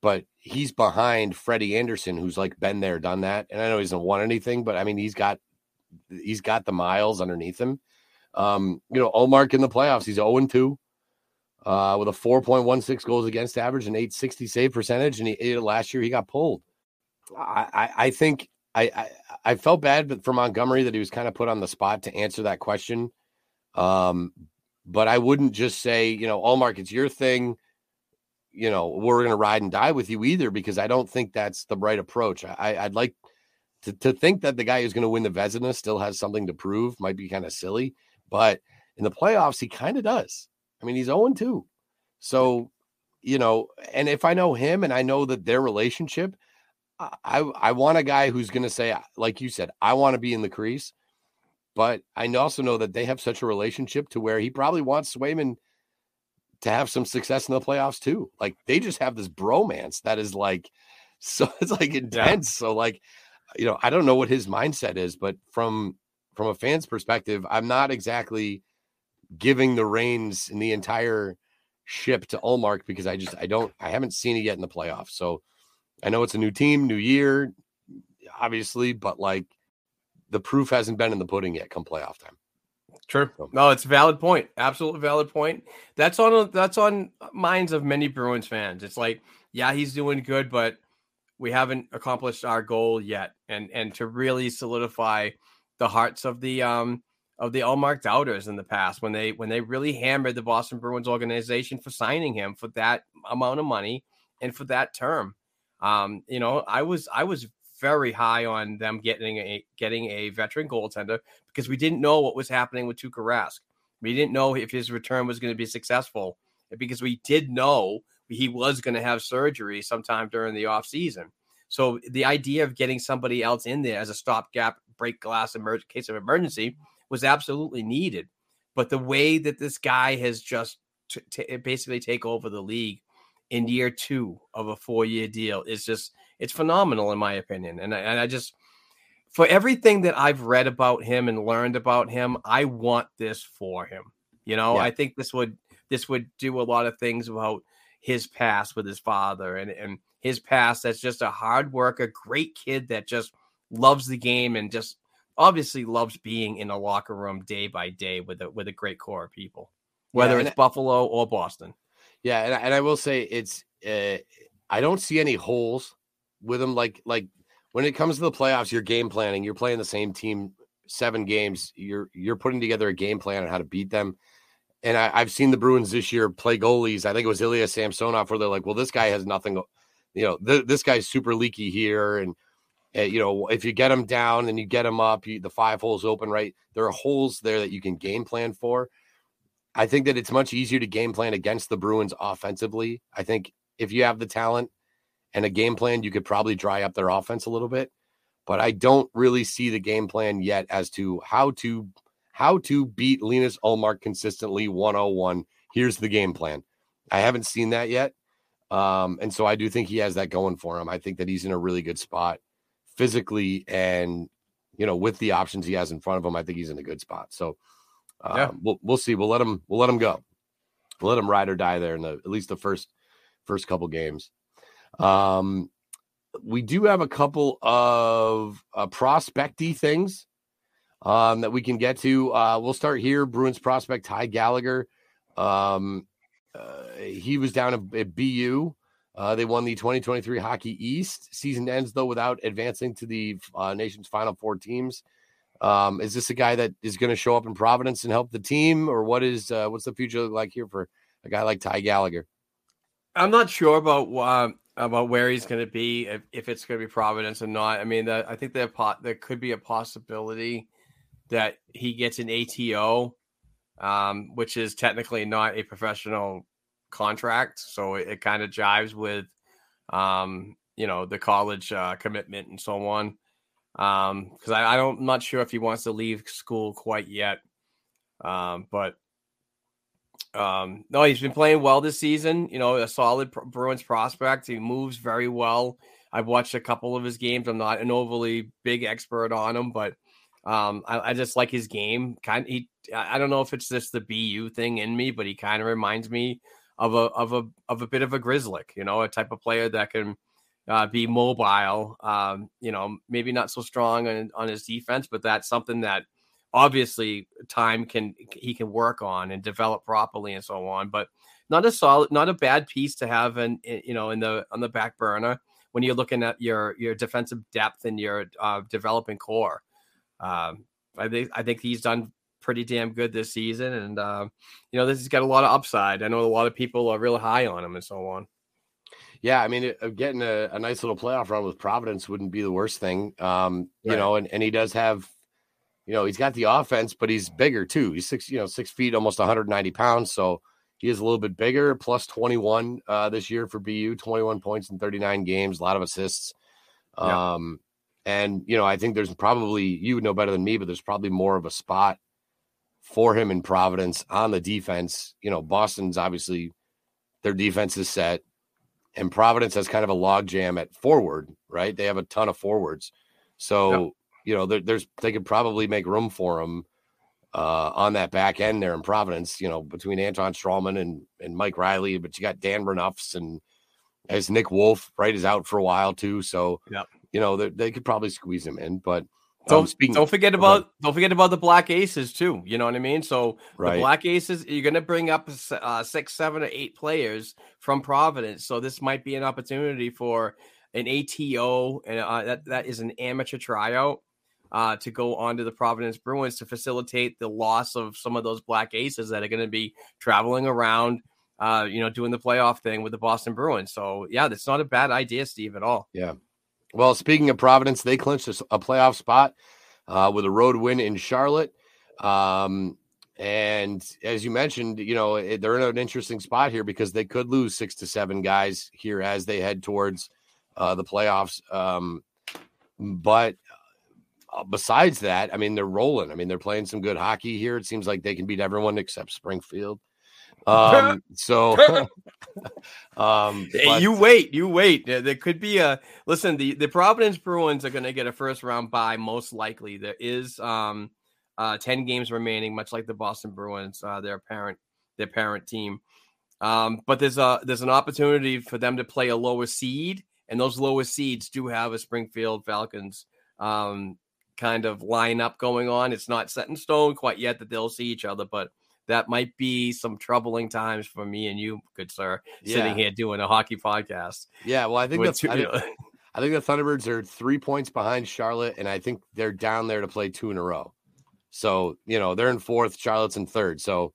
but he's behind Freddie Andersen, who's like been there, done that. And I know he hasn't won anything, but I mean, he's got he's got the miles underneath him. Um, you know, Ullmark in the playoffs, he's 0 2 uh, with a 4.16 goals against average and 860 save percentage. And he last year he got pulled. I, I, I think I, I I felt bad for Montgomery that he was kind of put on the spot to answer that question. Um, but I wouldn't just say, you know, Ullmark, it's your thing. You know, we're going to ride and die with you either, because I don't think that's the right approach. I, I'd like to, to think that the guy who's going to win the Vezina still has something to prove might be kind of silly, but in the playoffs, he kind of does. I mean, he's 0 2. So, you know, and if I know him and I know that their relationship, I, I want a guy who's going to say, uh, like you said, I want to be in the crease. But I also know that they have such a relationship to where he probably wants Swayman to have some success in the playoffs too. Like they just have this bromance that is like (laughs) so it's like intense. Yeah. So like, you know, I don't know what his mindset is, but from from a fan's perspective, I'm not exactly giving the reins in the entire ship to Ullmark because I just I don't I haven't seen it yet in the playoffs. So I know it's a new team, new year, obviously, but like the proof hasn't been in the pudding yet come playoff time.
True. No, it's a valid point. Absolute valid point. That's on that's on minds of many Bruins fans. It's like, yeah, he's doing good, but we haven't accomplished our goal yet. And and to really solidify the hearts of the um of the Ullmark doubters in the past when they when they really hammered the Boston Bruins organization for signing him for that amount of money and for that term. Um, you know, I was I was very high on them getting a getting a veteran goaltender because we didn't know what was happening with Tuukka Rask. We didn't know if his return was going to be successful because we did know he was going to have surgery sometime during the off season. So the idea of getting somebody else in there as a stopgap break glass in case of emergency was absolutely needed. But the way that this guy has just t- t- eh, basically take over the league in year two of a four year deal is just it's phenomenal in my opinion. And I, and I just for everything that I've read about him and learned about him, I want this for him. You know,
Yeah.
I think this would this would do a lot of things about his past with his father and and his past that's just a hard worker, great kid that just loves the game and just obviously loves being in a locker room day by day with a with a great core of people, whether
and
it's Buffalo or Boston.
Yeah, and, I- and I will say it's uh, I don't see any holes with him. Like like when it comes to the playoffs, you're game planning. You're playing the same team seven games. You're you're putting together a game plan on how to beat them. And I, I've seen the Bruins this year play goalies. I think it was Ilya Samsonov, where they're like, "Well, this guy has nothing. You know, th- this guy's super leaky here, and uh, you know, if you get him down and you get him up, you, the five holes open, right? There are holes there that you can game plan for. I think that it's much easier to game plan against the Bruins offensively. I think if you have the talent and a game plan, you could probably dry up their offense a little bit. But I don't really see the game plan yet as to how to how to beat Linus Ullmark consistently 101. Here's the game plan. I haven't seen that yet. Um, and so I do think he has that going for him. I think that he's in a really good spot physically and you know with the options he has in front of him. I think he's in a good spot. So uh,
Yeah.
we'll we'll see. We'll let him we'll let him go. We'll let him ride or die there in the at least the first first couple games. Um, we do have a couple of uh, prospecty things um, that we can get to. Uh, we'll start here. Bruins prospect Ty Gallagher. Um, uh, he was down at, at BU. Uh, they won the 2023 Hockey East. Season ends though without advancing to the uh, nation's final four teams. Um, is this a guy that is going to show up in Providence and help the team, or what is uh, what's the future look like here for a guy like Ty Gallagher?
I'm not sure about about where he's going to be if, if it's going to be Providence or not. I mean, that I think there there could be a possibility that he gets an ATO, um, which is technically not a professional contract, so it, it kind of jives with, um, you know, the college uh, commitment and so on. Because I, I don't, I'm not sure if he wants to leave school quite yet, um, but um, no, he's been playing well this season. You know, a solid Bru- Bruins prospect. He moves very well. I've watched a couple of his games. I'm not an overly big expert on him, but um, I, I just like his game. Kind he, I don't know if it's just the BU thing in me, but he kind of reminds me of a of a of a bit of a Grzelcyk. You know, a type of player that can uh, be mobile. Um, you know, maybe not so strong on on his defense, but that's something that obviously time can he can work on and develop properly and so on but not a solid not a bad piece to have in you know in the on the back burner when you're looking at your your defensive depth and your uh, developing core um i think i think he's done pretty damn good this season and uh, you know this has got a lot of upside i know a lot of people are real high on him and so on
Yeah, I mean, it- uh, getting a, a nice little playoff run with Providence wouldn't be the worst thing. Um, you
Right.
know, and, and he does have, you know, he's got the offense, but he's bigger too. He's six, you know, six feet, almost 190 pounds. So he is a little bit bigger, plus 21 uh, this year for BU, 21 points in 39 games, a lot of assists. Um, and you know, I think there's probably you would know better than me, but there's probably more of a spot for him in Providence on the defense. You know, Boston's obviously their defense is set, and Providence has kind of a logjam at forward, right? They have a ton of forwards, so you know there, there's they could probably make room for him uh, on that back end there in Providence. You know, between Anton Stralman and and Mike Reilly, but you got Dan Renouf's and as Nick Wolff, right, is out for a while too. So
Yep.
You know they, they could probably squeeze him in, but.
don't,
um,
don't forget about don't forget about the black aces too you know what i mean so
right?
The Black Aces, you're going to bring up uh, six, seven, or eight players from Providence. So this might be an opportunity for an ATO, and uh, that that is an amateur tryout uh, to go on to the Providence Bruins to facilitate the loss of some of those Black Aces that are going to be traveling around, uh, you know, doing the playoff thing with the Boston Bruins. So yeah, that's not a bad idea, Steve, at all.
Well, speaking of Providence, they clinched a playoff spot uh, with a road win in Charlotte. Um, and as you mentioned, you know, it- they're in an interesting spot here because they could lose six to seven guys here as they head towards uh, the playoffs. Um, but uh, besides that, I mean, they're rolling. I mean, they're playing some good hockey here. It seems like they can beat everyone except Springfield. Um, (laughs) so (laughs) um, but-
you wait, you wait. There, there could be a listen. The the Providence Bruins are going to get a first round bye, most likely. There is um uh ten games remaining, much like the Boston Bruins, uh, their parent their parent team. Um, but there's a there's an opportunity for them to play a lower seed, and those lower seeds do have a Springfield Falcons um kind of lineup going on. It's not set in stone quite yet that they'll see each other, but that might be some troubling times for me and you, good sir,
Yeah.
sitting here doing a hockey podcast.
yeah, well, I think that's
two-
I think, (laughs) I think the Thunderbirds are three points behind Charlotte, and I think they're down there to play two in a row. So you know they're in fourth, Charlotte's in third. So,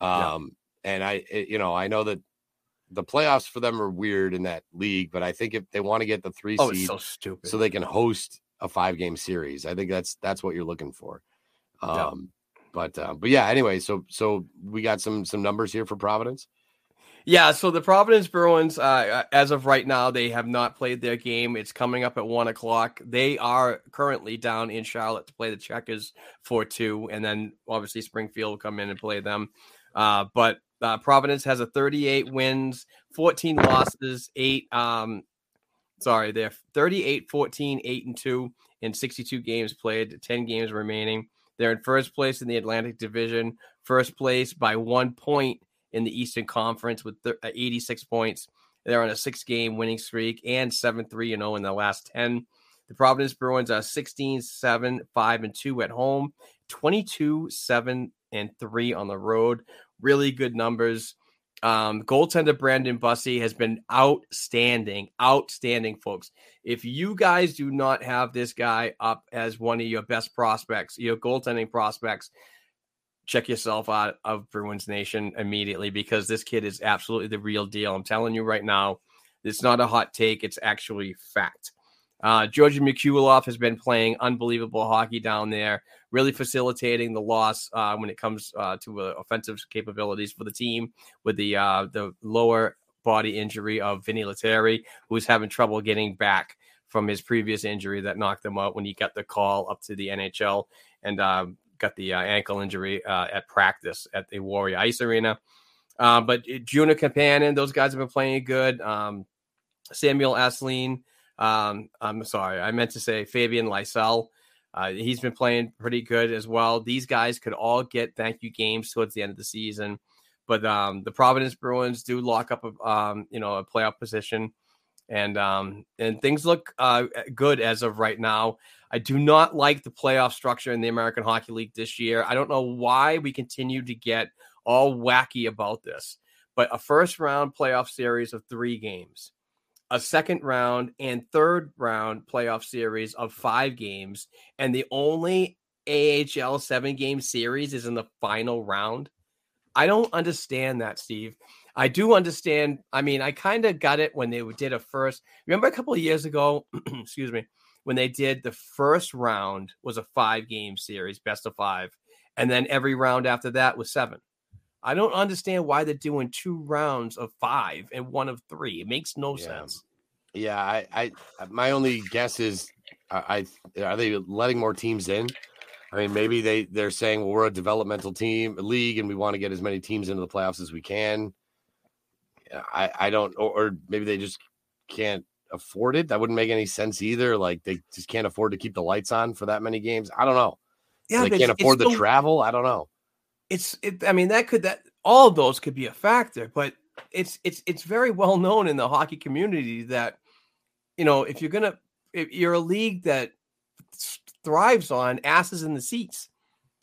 Yeah.
um, and I, it- you know, I know that the playoffs for them are weird in that league, but I think if they want to get the three
oh,
seed,
so stupid.
so they can host a five game series, I think that's that's what you're looking for.
Yeah.
Um, but uh, but yeah, anyway, so so we got some some numbers here for Providence.
Yeah, so the Providence Bruins, uh, as of right now, they have not played their game. It's coming up at one o'clock. They are currently down in Charlotte to play the Checkers for two, and then obviously Springfield will come in and play them. Uh, but uh, Providence has a 38 wins, 14 losses, eight. Um, sorry, they're 38, 14, 8 and 2 in 62 games played, 10 games remaining. They're in first place in the Atlantic Division, first place by one point in the Eastern Conference with uh, 86 points. They're on a six game winning streak and 7 3 0 in the last 10. The Providence Bruins are 16 7 5 and 2 at home, 22 7 and 3 on the road. Really good numbers. Um, goaltender Brandon Bussey has been outstanding, outstanding, folks. If you guys do not have this guy up as one of your best prospects, your goaltending prospects, check yourself out of Bruins Nation immediately because this kid is absolutely the real deal. I'm telling you right now, it's not a hot take, it's actually fact. Uh, Georgii Merkulov has been playing unbelievable hockey down there, really facilitating the loss uh, when it comes uh, to uh, offensive capabilities for the team with the uh, the lower body injury of Vinny Lettieri, who's having trouble getting back from his previous injury that knocked him out when he got the call up to the NHL and um, got the uh, ankle injury uh, at practice at the Warrior Ice Arena. Uh, but Joona Koppanen, those guys have been playing good. Um, Samuel Asleen, um, I'm sorry, I meant to say Fabian Lysell. Uh, he's been playing pretty good as well. These guys could all get thank you games towards the end of the season, but um, the Providence Bruins do lock up a um, you know a playoff position, and um, and things look uh, good as of right now. I do not like the playoff structure in the American Hockey League this year. I don't know why we continue to get all wacky about this, but a first round playoff series of three games, a second round and third round playoff series of five games, and the only AHL seven game series is in the final round. I don't understand that, Steve. I do understand. I mean, I kind of got it when they did a first. Remember a couple of years ago, (clears throat) excuse me, when they did the first round was a five game series, best of five, and then every round after that was seven. I don't understand why they're doing two rounds of five and one of three. It makes no
Yeah.
sense.
Yeah, I, I, uh, my only guess is, I, I are they letting more teams in? I mean, maybe they they're saying, well, we're a developmental team, league, and we want to get as many teams into the playoffs as we can. Yeah, I, I don't, or, or maybe they just can't afford it. That wouldn't make any sense either. Like they just can't afford to keep the lights on for that many games. I don't know.
Yeah,
they can't afford
it's
the travel. I don't know.
It's it, i mean that could that all of those could be a factor but it's it's it's very well known in the hockey community that you know if you're gonna if you're a league that thrives on asses in the seats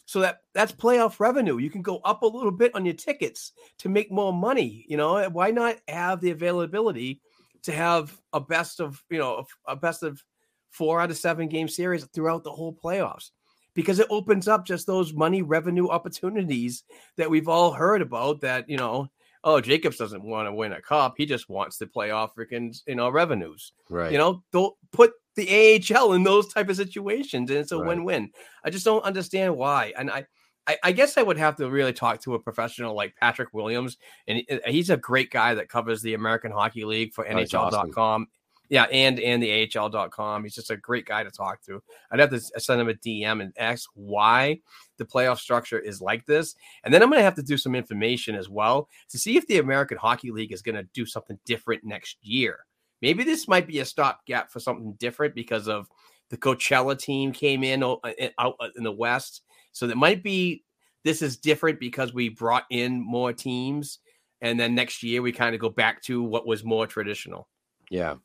so that that's playoff revenue. You can go up a little bit on your tickets to make more money you know why not have the availability to have a best of you know a, a best of four out of seven game series throughout the whole playoffs because it opens up just those money revenue opportunities that we've all heard about that you know oh jacobs doesn't want to win a cup he just wants to play off freaking you know revenues
Right.
you know don't put the ahl in those type of situations and it's a
Right.
win-win i just don't understand why and I, I i guess i would have to really talk to a professional like patrick williams and he's a great guy that covers the american hockey league for
oh, NHL.com. awesome.
Yeah, and and the AHL.com. He's just a great guy to talk to. I'd have to send him a DM and ask why the playoff structure is like this. And then I'm going to have to do some information as well to see if the American Hockey League is going to do something different next year. Maybe this might be a stopgap for something different because of the Coachella team came in uh, out uh, in the West. So that might be this is different because we brought in more teams. And then next year we kind of go back to what was more traditional.
Yeah.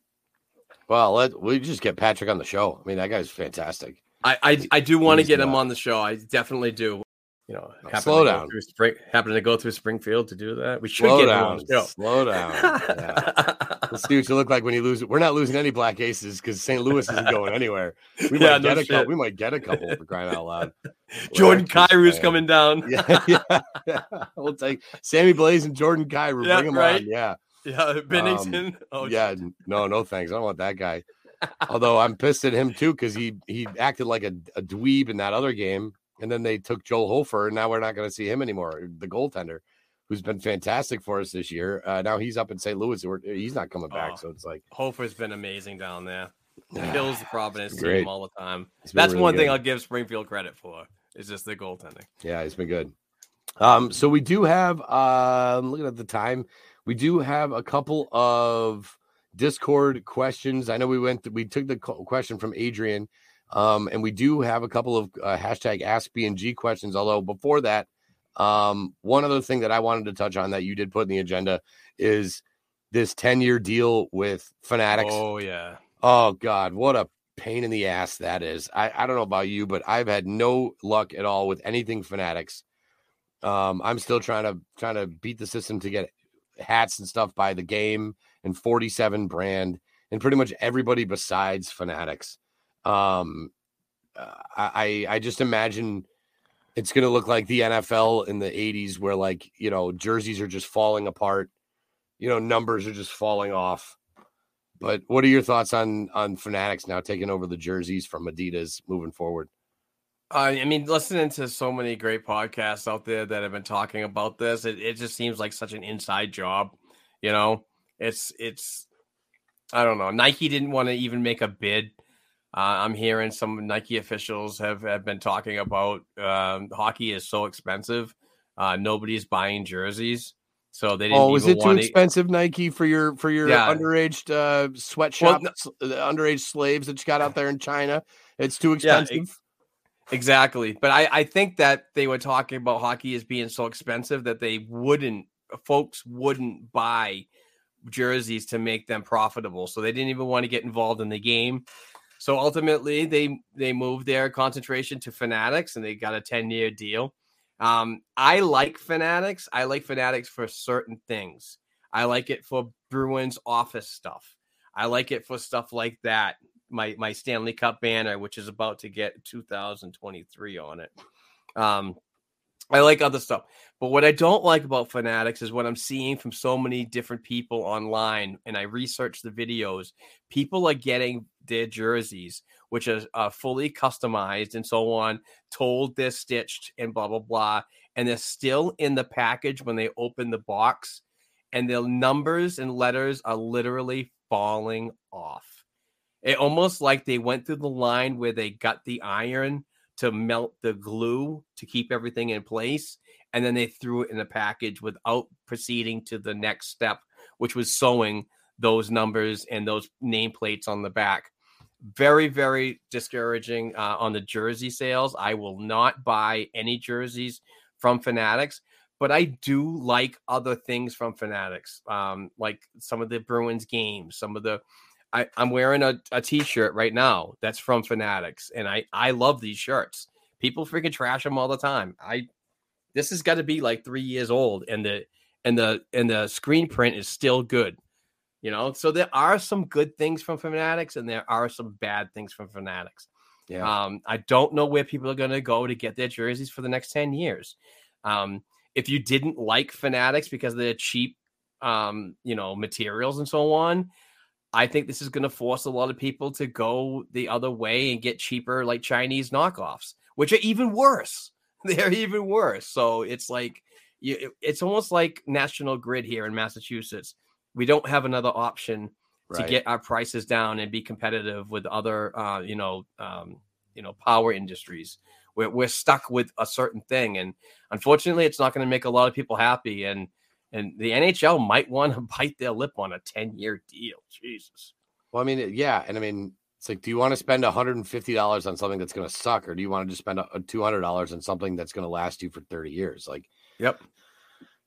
Well, let we just get Patrick on the show. I mean, that guy's fantastic.
I I, I do want to get him uh, on the show. I definitely do. You know, oh,
slow down.
Spring, happen to go through Springfield to do that. We should
slow
get
down.
him on the show.
Slow down. Yeah. Let's see what you look like when you lose. We're not losing any black aces because St. Louis isn't going anywhere. We (laughs) might
Yeah,
get
no
a couple. We might get a couple for crying out loud. (laughs)
Jordan
We're actually
Kyrie's
saying-
coming down. (laughs)
Yeah, yeah, yeah. We'll take Sammy Blais and Jordan.
Yeah,
Bring them
right.
on. Yeah.
Yeah, (laughs) Binnington. oh,
yeah, no, no thanks. I don't want that guy. (laughs) Although I'm pissed at him too because he he acted like a, a dweeb in that other game, and then they took Joel Hofer, and now we're not going to see him anymore. The goaltender, who's been fantastic for us this year. Uh, now he's up in St. Louis. We're, he's not coming back,
Oh.
so it's like
Hofer's been amazing down there. (sighs) Kills the Providence team all the time. That's
really
one thing. I'll give Springfield credit for. Is just the goaltending.
Yeah, he's been good. Um, so we do have um looking at the time, we do have a couple of Discord questions. I know we went we took the question from Adrian, um, and we do have a couple of uh, hashtag Ask BNG questions. Although before that, um, one other thing that I wanted to touch on that you did put in the agenda is this 10 year deal with Fanatics.
Oh yeah.
Oh God, what a pain in the ass that is. I, I don't know about you, but I've had no luck at all with anything fanatics. Um, I'm still trying to trying to beat the system to get hats and stuff by the game and 47 brand and pretty much everybody besides fanatics. Um, uh, I I just imagine it's going to look like the NFL in the 80s where like, you know, jerseys are just falling apart. You know, numbers are just falling off. But what are your thoughts on on Fanatics now taking over the jerseys from Adidas moving forward?
Uh, I mean, listening to so many great podcasts out there that have been talking about this, it, it just seems like such an inside job. You know, it's it's I don't know. Nike didn't want to even make a bid. Uh, I'm hearing some Nike officials have, have been talking about um, hockey is so expensive. Uh, nobody's buying jerseys, so they didn't.
Oh, is
even
it too expensive, Nike, for your for your
Yeah.
underage uh,
Well,
sweatshop,
no-
uh, underage slaves that you got out there in China? It's too
Yeah,
expensive.
Exactly. But I, I think that they were talking about hockey as being so expensive that they wouldn't, folks wouldn't buy jerseys to make them profitable. So they didn't even want to get involved in the game. So ultimately, they they moved their concentration to Fanatics, and they got a ten year deal. Um, I like Fanatics. I like Fanatics for certain things. I like it for Bruins office stuff. I like it for stuff like that. My my Stanley Cup banner, which is about to get 2023 on it. Um, I like other stuff. But what I don't like about Fanatics is what I'm seeing from so many different people online, and I research the videos. People are getting their jerseys, which are uh, fully customized and so on, told they're stitched and blah, blah, blah. And they're still in the package when they open the box, and the numbers and letters are literally falling off. It almost like they went through the line where they got the iron to melt the glue to keep everything in place and then they threw it in a package without proceeding to the next step which was sewing those numbers and those nameplates on the back. Very very discouraging uh, on the jersey sales. I will not buy any jerseys from fanatics but i do like other things from fanatics um, like some of the bruins games some of the I, I'm wearing a, a t-shirt right now that's from Fanatics, and I I love these shirts. People freaking trash them all the time. I this has got to be like three years old, and the and the and the screen print is still good. You know, so there are some good things from Fanatics, and there are some bad things from Fanatics.
Yeah.
Um, I don't know where people are going to go to get their jerseys for the next 10 years. Um, if you didn't like Fanatics because they're cheap, um, you know, materials and so on, I think this is going to force a lot of people to go the other way and get cheaper, like Chinese knockoffs, which are even worse. (laughs) They're even worse. So it's like, you, it's almost like National Grid here in Massachusetts. We don't have another option to get our prices down and be competitive with other, uh, you know, um, you know, power industries. We're, we're stuck with a certain thing, and unfortunately, it's not going to make a lot of people happy. And and the NHL might want to (laughs) bite their lip on a ten year deal. Jesus.
Well, I mean, yeah, and I mean, it's like, do you want to spend one hundred and fifty dollars on something that's going to suck, or do you want to just spend two hundred dollars on something that's going to last you for thirty years? Like,
Yep.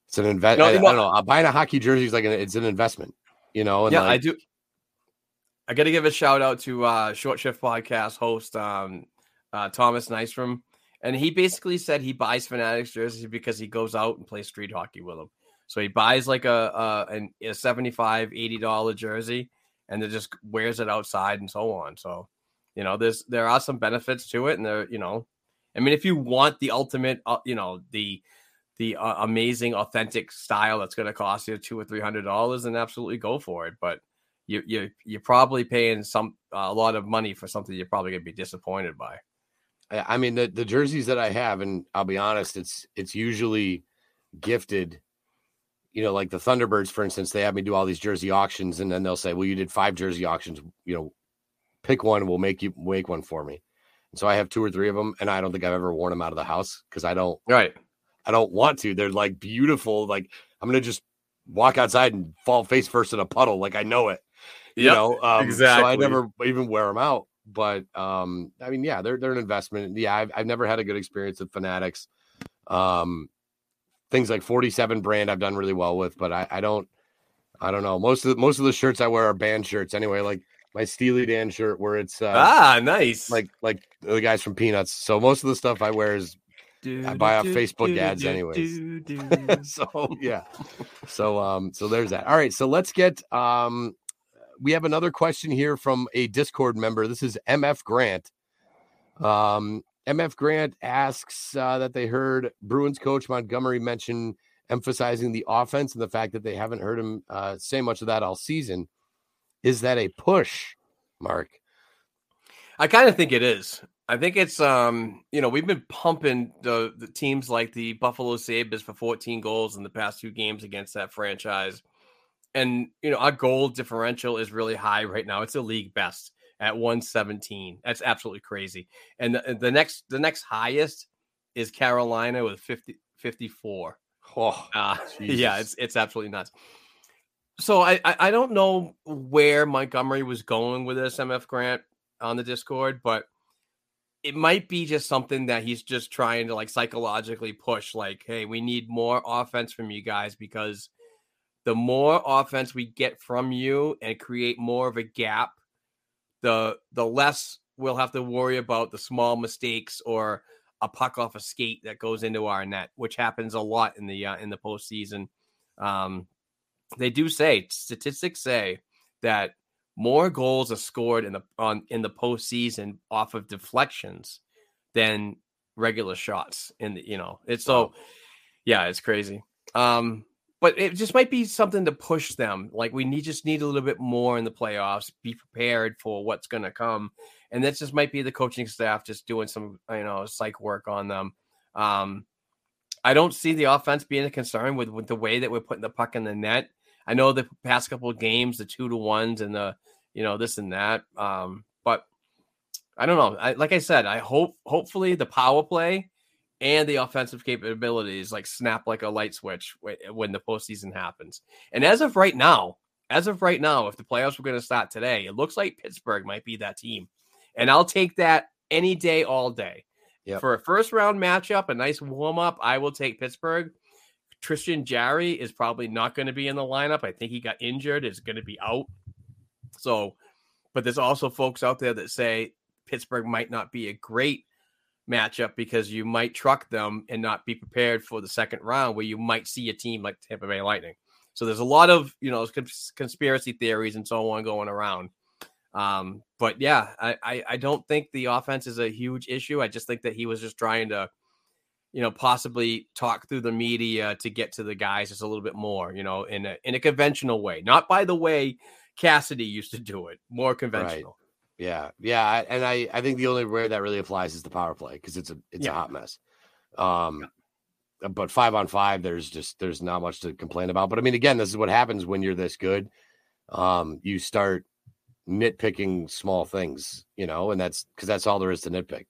it's an investment.
No,
I, I don't
know-.
Uh, Buying a hockey jersey is like an, it's an investment, you know. And
yeah, I do. I got to give a shout out to uh, Short Shift Podcast host um, uh, Thomas Nystrom, and he basically said he buys Fanatics jerseys because he goes out and plays street hockey with them. So he buys like a a, an, a 75 80 dollar jersey and then just wears it outside and so on. So you know, there's there are some benefits to it, and there you know, I mean, if you want the ultimate, uh, you know, the the uh, amazing authentic style that's going to cost you two or three hundred dollars, then absolutely go for it. But you you you're probably paying some a lot of money for something you're probably going to be disappointed by.
I mean, the, the jerseys that I have, and I'll be honest, it's it's usually gifted. You know, like the Thunderbirds, for instance, they have me do all these jersey auctions, and then they'll say, "Well, you did five jersey auctions. You know, pick one. We'll make you make one for me." And so I have two or three of them, and I don't think I've ever worn them out of the house because I don't
Right.
I don't want to. They're like beautiful. Like I'm gonna just walk outside and fall face first in a puddle. Like I know it. You
Yep,
know, um, So I never even wear them out. But um, I mean, yeah, they're they're an investment. Yeah, I've, I've never had a good experience with Fanatics. Um, things like 47 brand I've done really well with, but I, I don't I don't know. Most of the, most of the shirts I wear are band shirts anyway. Like my Steely Dan shirt where it's uh,
ah, nice.
like like the guys from Peanuts. So most of the stuff I wear is I buy off Facebook ads anyways. (laughs) so yeah so um so there's that all right so let's get um we have another question here from a discord member this is mf grant um mf grant asks uh, that they heard bruins coach montgomery mention emphasizing the offense and the fact that they haven't heard him uh, say much of that all season is that a push mark
I kind of think it is. I think it's um, you know, we've been pumping the the teams like the Buffalo Sabres for 14 goals in the past two games against that franchise. And you know, our goal differential is really high right now. It's a league best at 117. That's absolutely crazy. And the, the next the next highest is Carolina with 50 54.
oh
Uh, (laughs) yeah, it's it's absolutely nuts. So I, I I don't know where Montgomery was going with this MF Grant on the Discord, but it might be just something that he's just trying to like psychologically push. Like, hey, we need more offense from you guys because the more offense we get from you and create more of a gap, the the less we'll have to worry about the small mistakes or a puck off a skate that goes into our net, which happens a lot in the uh, in the postseason. Um, they do say statistics say that more goals are scored in the on in the postseason off of deflections than regular shots. In the you know it's so yeah, it's crazy. Um, but it just might be something to push them. Like we need just need a little bit more in the playoffs. Be prepared for what's going to come, and that just might be the coaching staff just doing some you know psych work on them. Um, I don't see the offense being a concern with, with the way that we're putting the puck in the net. I know the past couple of games, the two to ones and the you know this and that. Um, but I don't know. I, like I said, I hope hopefully the power play and the offensive capabilities like snap like a light switch when the postseason happens. And as of right now, as of right now, if the playoffs were going to start today, it looks like Pittsburgh might be that team, and I'll take that any day, all day.
Yep.
For a first round matchup, a nice warm up, I will take Pittsburgh. Tristan Jarry is probably not going to be in the lineup. I think he got injured, is going to be out. So, but there's also folks out there that say Pittsburgh might not be a great matchup because you might truck them and not be prepared for the second round where you might see a team like Tampa Bay Lightning. So there's a lot of, you know, conspiracy theories and so on going around. Um, but yeah, I, I, I don't think the offense is a huge issue. I just think that he was just trying to, you know, possibly talk through the media to get to the guys just a little bit more, you know, in a in a conventional way, not by the way Cassidy used to do it, more conventional.
Yeah, yeah, I- and I I think the only way that really applies is the power play because it's a it's
Yeah.
a hot mess. Um, but five on five, there's just there's not much to complain about. But I mean, again, this is what happens when you're this good. um, you start nitpicking small things, you know, and that's because that's all there is to nitpick,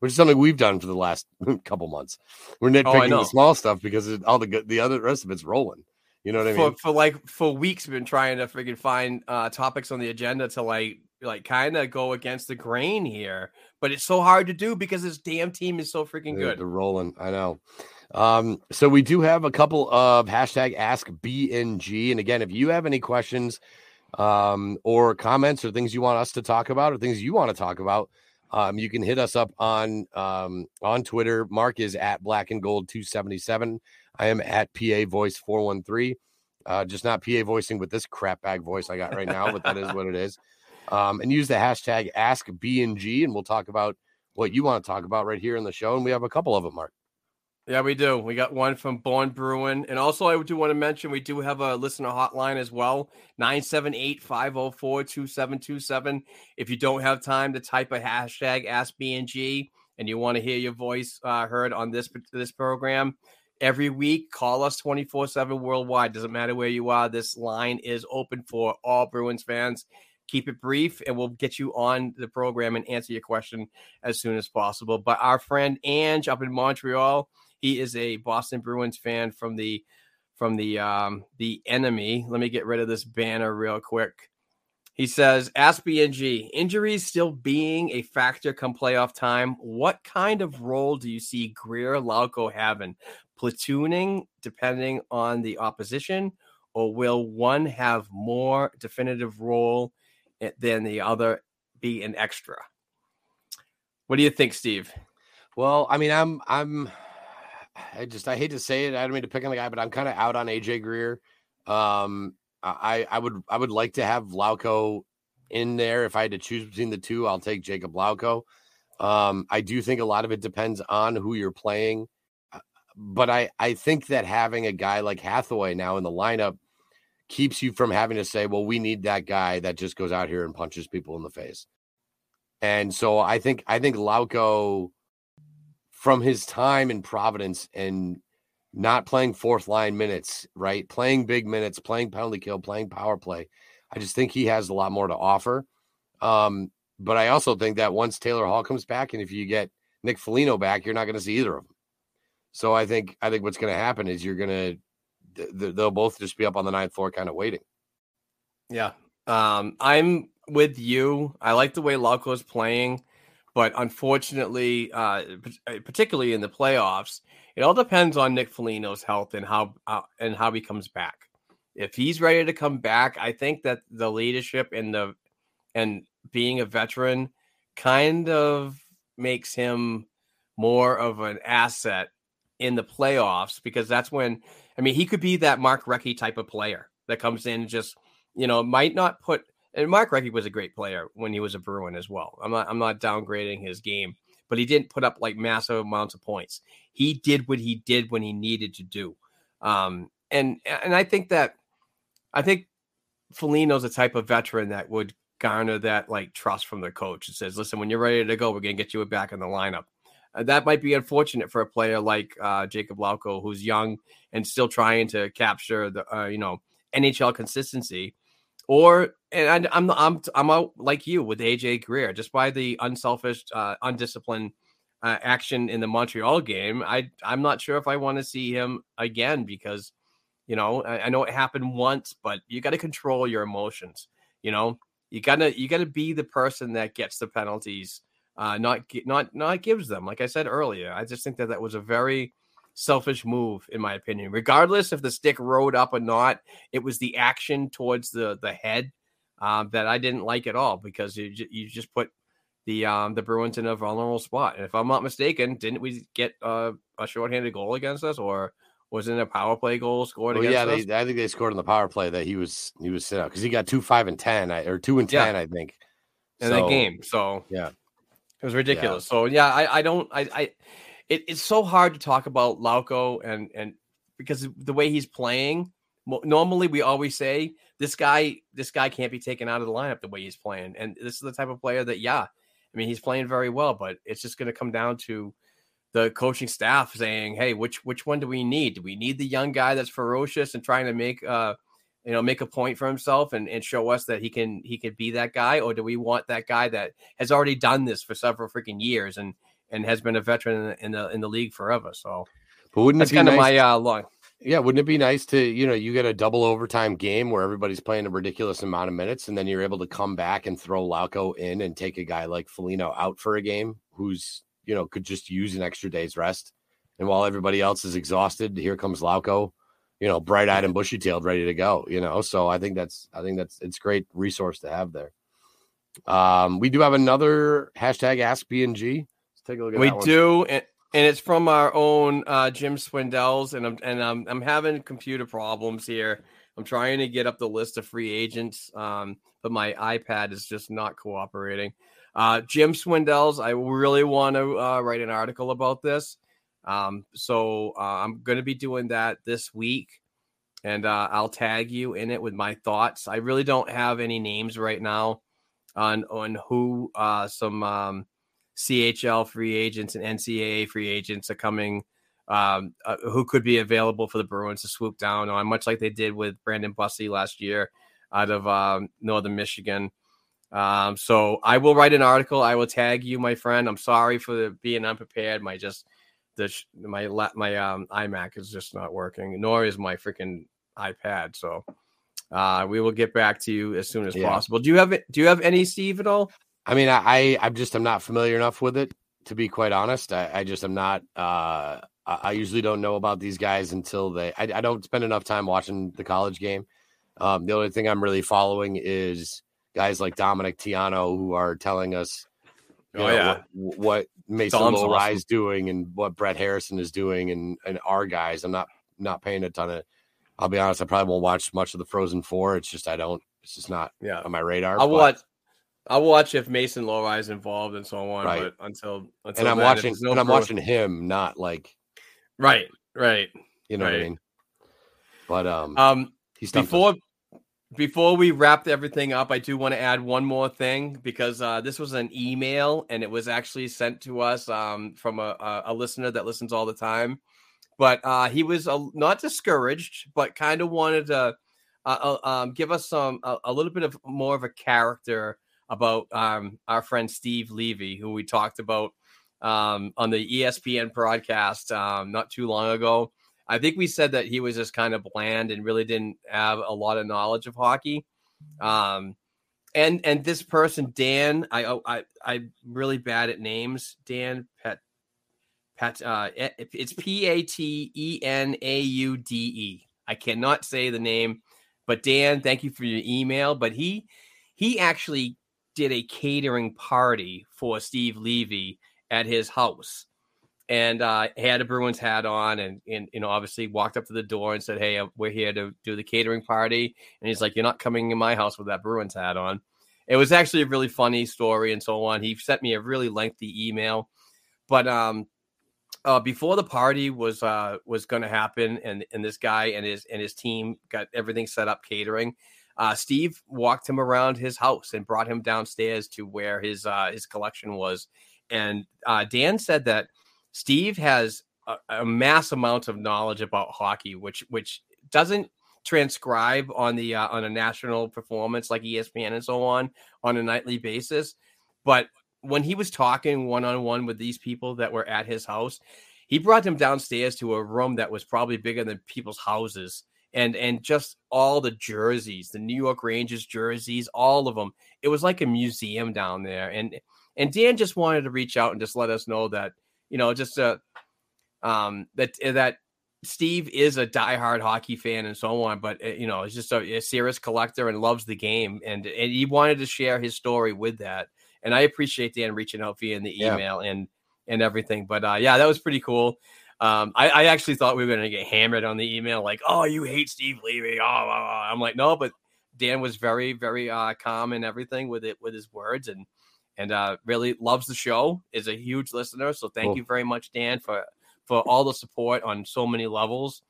which is something we've done for the last (laughs) couple months. We're nitpicking
know.
the small stuff because it, all the good, the other rest of it's rolling. You know what I
for,
mean?
for like for weeks we've been trying to freaking find uh topics on the agenda to like like kind of go against the grain here but it's so hard to do because this damn team is so freaking
They're,
good
they're rolling. I know. Um, so we do have a couple of hashtag ask BNG. And again, if you have any questions um, or comments or things you want us to talk about or things you want to talk about, um, you can hit us up on um, on Twitter. Mark is at black and gold 277. I am at PA voice 413. Uh, just not PA voicing with this crap bag voice I got right now, but that is what it is. (laughs) (laughs) Um, and use the hashtag ask BNG and we'll talk about what you want to talk about right here in the show. And we have a couple of them, Mark.
yeah we do we got one from born bruin and also i do want to mention we do have a listener hotline as well 978-504-2727 if you don't have time to type a hashtag ask bng and you want to hear your voice uh, heard on this this program every week. Call us 24 7 worldwide. Doesn't matter where you are. This line is open for all Bruins fans. Keep it brief, and we'll get you on the program and answer your question as soon as possible. But our friend Ange up in Montreal, he is a Boston Bruins fan from the from the um the enemy. Let me get rid of this banner real quick. He says, Ask BNG, injuries still being a factor come playoff time. What kind of role do you see Greer Lauko having? Platooning, depending on the opposition, or will one have more definitive role than the other be an extra? What do you think, Steve?
Well, I mean, I'm I'm I just I hate to say it. I don't mean to pick on the guy, but I'm kind of out on AJ Greer. Um, I I would I would like to have Lauko in there. If I had to choose between the two, I'll take Jakub Lauko. Um, I do think a lot of it depends on who you're playing, uh, but I I think that having a guy like Hathaway now in the lineup keeps you from having to say, well, we need that guy that just goes out here and punches people in the face. And so I think I think Lauko from his time in Providence and not playing fourth line minutes, right? Playing big minutes, playing penalty kill, playing power play. I just think he has a lot more to offer. Um, but I also think that once Taylor Hall comes back, and if you get Nick Foligno back, you're not going to see either of them. So I think I think what's going to happen is you're going to they'll both just be up on the ninth floor, kind of waiting.
Yeah, um, I'm with you. I like the way Lauko's playing, but unfortunately, uh, particularly in the playoffs, it all depends on Nick Foligno's health and how uh, and how he comes back. If he's ready to come back, I think that the leadership and the and being a veteran kind of makes him more of an asset in the playoffs because that's when I mean he could be that Mark Recchi type of player that comes in and just you know might not put and Mark Recchi was a great player when he was a Bruin as well. I'm not I'm not downgrading his game, but he didn't put up like massive amounts of points. He did what he did when he needed to do. Um and and I think that I think Foligno's a type of veteran that would garner that like trust from the coach. It says, listen, when you're ready to go, we're gonna get you back in the lineup. Uh, that might be unfortunate for a player like uh, Jakub Lauko, who's young and still trying to capture the uh, you know NHL consistency. Or and I'm I'm I'm out like you with AJ Greer, just by the unselfish, uh, undisciplined uh, action in the Montreal game. I I'm not sure if I want to see him again because you know I, I know it happened once, but you got to control your emotions. You know you gotta you gotta be the person that gets the penalties uh, not not not gives them. Like I said earlier, I just think that that was a very selfish move, in my opinion. Regardless if the stick rode up or not, it was the action towards the the head um, that I didn't like at all because you you just put the um, the Bruins in a vulnerable spot. And if I'm not mistaken, didn't we get uh, a shorthanded goal against us, or was it a power play goal scored
well,
against
yeah, they, I think they scored on the power play that he was he was sent out because he got two five and ten or two and
Yeah.
ten, I think.
in
So,
that game. So
yeah.
It was ridiculous. So yeah, I, I don't I I it, it's so hard to talk about Lauko and and because the way he's playing. Normally, we always say this guy this guy can't be taken out of the lineup the way he's playing, and this is the type of player that yeah, I mean he's playing very well, but it's just going to come down to the coaching staff saying, "Hey, which which one do we need? Do we need the young guy that's ferocious and trying to make uh you know, make a point for himself and, and show us that he can he could be that guy, or do we want that guy that has already done this for several freaking years and and has been a veteran in the in the, in the league forever? So,
but wouldn't
that's
it be
kind
nice
of my uh, long.
Yeah, wouldn't it be nice to, you know, you get a double overtime game where everybody's playing a ridiculous amount of minutes, and then you're able to come back and throw Lauko in and take a guy like Foligno out for a game who's, you know, could just use an extra day's rest. And while everybody else is exhausted, here comes Lauko, you know, bright eyed and bushy tailed, ready to go, you know. So I think that's I think that's it's great resource to have there. Um, we do have another hashtag ask BNG. Let's take a look at
We
that one.
do, and, and it's from our own uh, Jim Swindells, and I'm and I'm I'm having computer problems here. I'm trying to get up the list of free agents, um, but my iPad is just not cooperating. Uh, Jim Swindells, I really want to uh, write an article about this, um, so uh, I'm going to be doing that this week, and uh, I'll tag you in it with my thoughts. I really don't have any names right now on on who uh, some. Um, CHL free agents and NCAA free agents are coming, um, uh, who could be available for the Bruins to swoop down on, much like they did with Brandon Bussi last year out of um, Northern Michigan. Um, so I will write an article. I will tag you, my friend. I'm sorry for the, being unprepared. My just the my la- my um, iMac is just not working, nor is my freaking iPad. So uh, we will get back to you as soon as
Yeah.
possible. Do you have do you have any Steve at all?
I mean, I, I I'm just I'm not familiar enough with it to be quite honest. I, I just am not. Uh, I, I usually don't know about these guys until they. I, I don't spend enough time watching the college game. Um, the only thing I'm really following is guys like Dominic Tiano who are telling us,
Oh,
know,
yeah.
what, what Mason
Dom's awesome.
is doing and what Brett Harrison is doing and and our guys. I'm not not paying a ton of. I'll be honest. I probably won't watch much of the Frozen Four. It's just I don't. It's just not
Yeah.
on my radar.
I'll
but-
watch. I'll watch if Mason Lohrei is involved and so on.
Right.
But until, until
and I'm
then,
watching
no
and I'm watching him, not like
Right, right.
you know what I mean. But um,
Um,
he's done
before before we wrap everything up, I do want to add one more thing because uh, this was an email and it was actually sent to us um, from a, a, listener that listens all the time. But uh, he was uh, not discouraged, but kind of wanted to uh, uh, um, give us some a, little bit of more of a character about um, our friend Steve Levy, who we talked about um, on the ESPN broadcast um, not too long ago. I think we said that he was just kind of bland and really didn't have a lot of knowledge of hockey. Um, and and this person, Dan, I oh, I I'm really bad at names. Dan Pet Pat uh it's P A T E N A U D E. I cannot say the name, but Dan, thank you for your email. But he he actually did a catering party for Steve Levy at his house and uh, had a Bruins hat on, and and you know obviously walked up to the door and said, "Hey, uh, we're here to do the catering party." And he's like, "You're not coming in my house with that Bruins hat on." It was actually a really funny story and so on. He sent me a really lengthy email, but um, uh, before the party was uh was going to happen, and and this guy and his and his team got everything set up catering. Uh, Steve walked him around his house and brought him downstairs to where his uh, his collection was, and uh, Dan said that Steve has a, a mass amount of knowledge about hockey, which which doesn't transcribe on the uh, on a national performance like ESPN and so on on a nightly basis. But when he was talking one on one with these people that were at his house, he brought them downstairs to a room that was probably bigger than people's houses. And and just all the jerseys, the New York Rangers jerseys, all of them. It was like a museum down there. And and Dan just wanted to reach out and just let us know that you know just a um that that Steve is a diehard hockey fan and so on, but uh, you know, he's just a, a serious collector and loves the game, and and he wanted to share his story with that. And I appreciate Dan reaching out via the
Yeah.
email and and everything. But uh, yeah, that was pretty cool. Um, I, I actually thought we were going to get hammered on the email, like, "Oh, you hate Steve Levy." Oh. I'm like, no, but Dan was very, very uh, calm and everything with it, with his words, and and uh, really loves the show. Is a huge listener, so thank
Cool.
you very much, Dan, for for all the support on so many levels.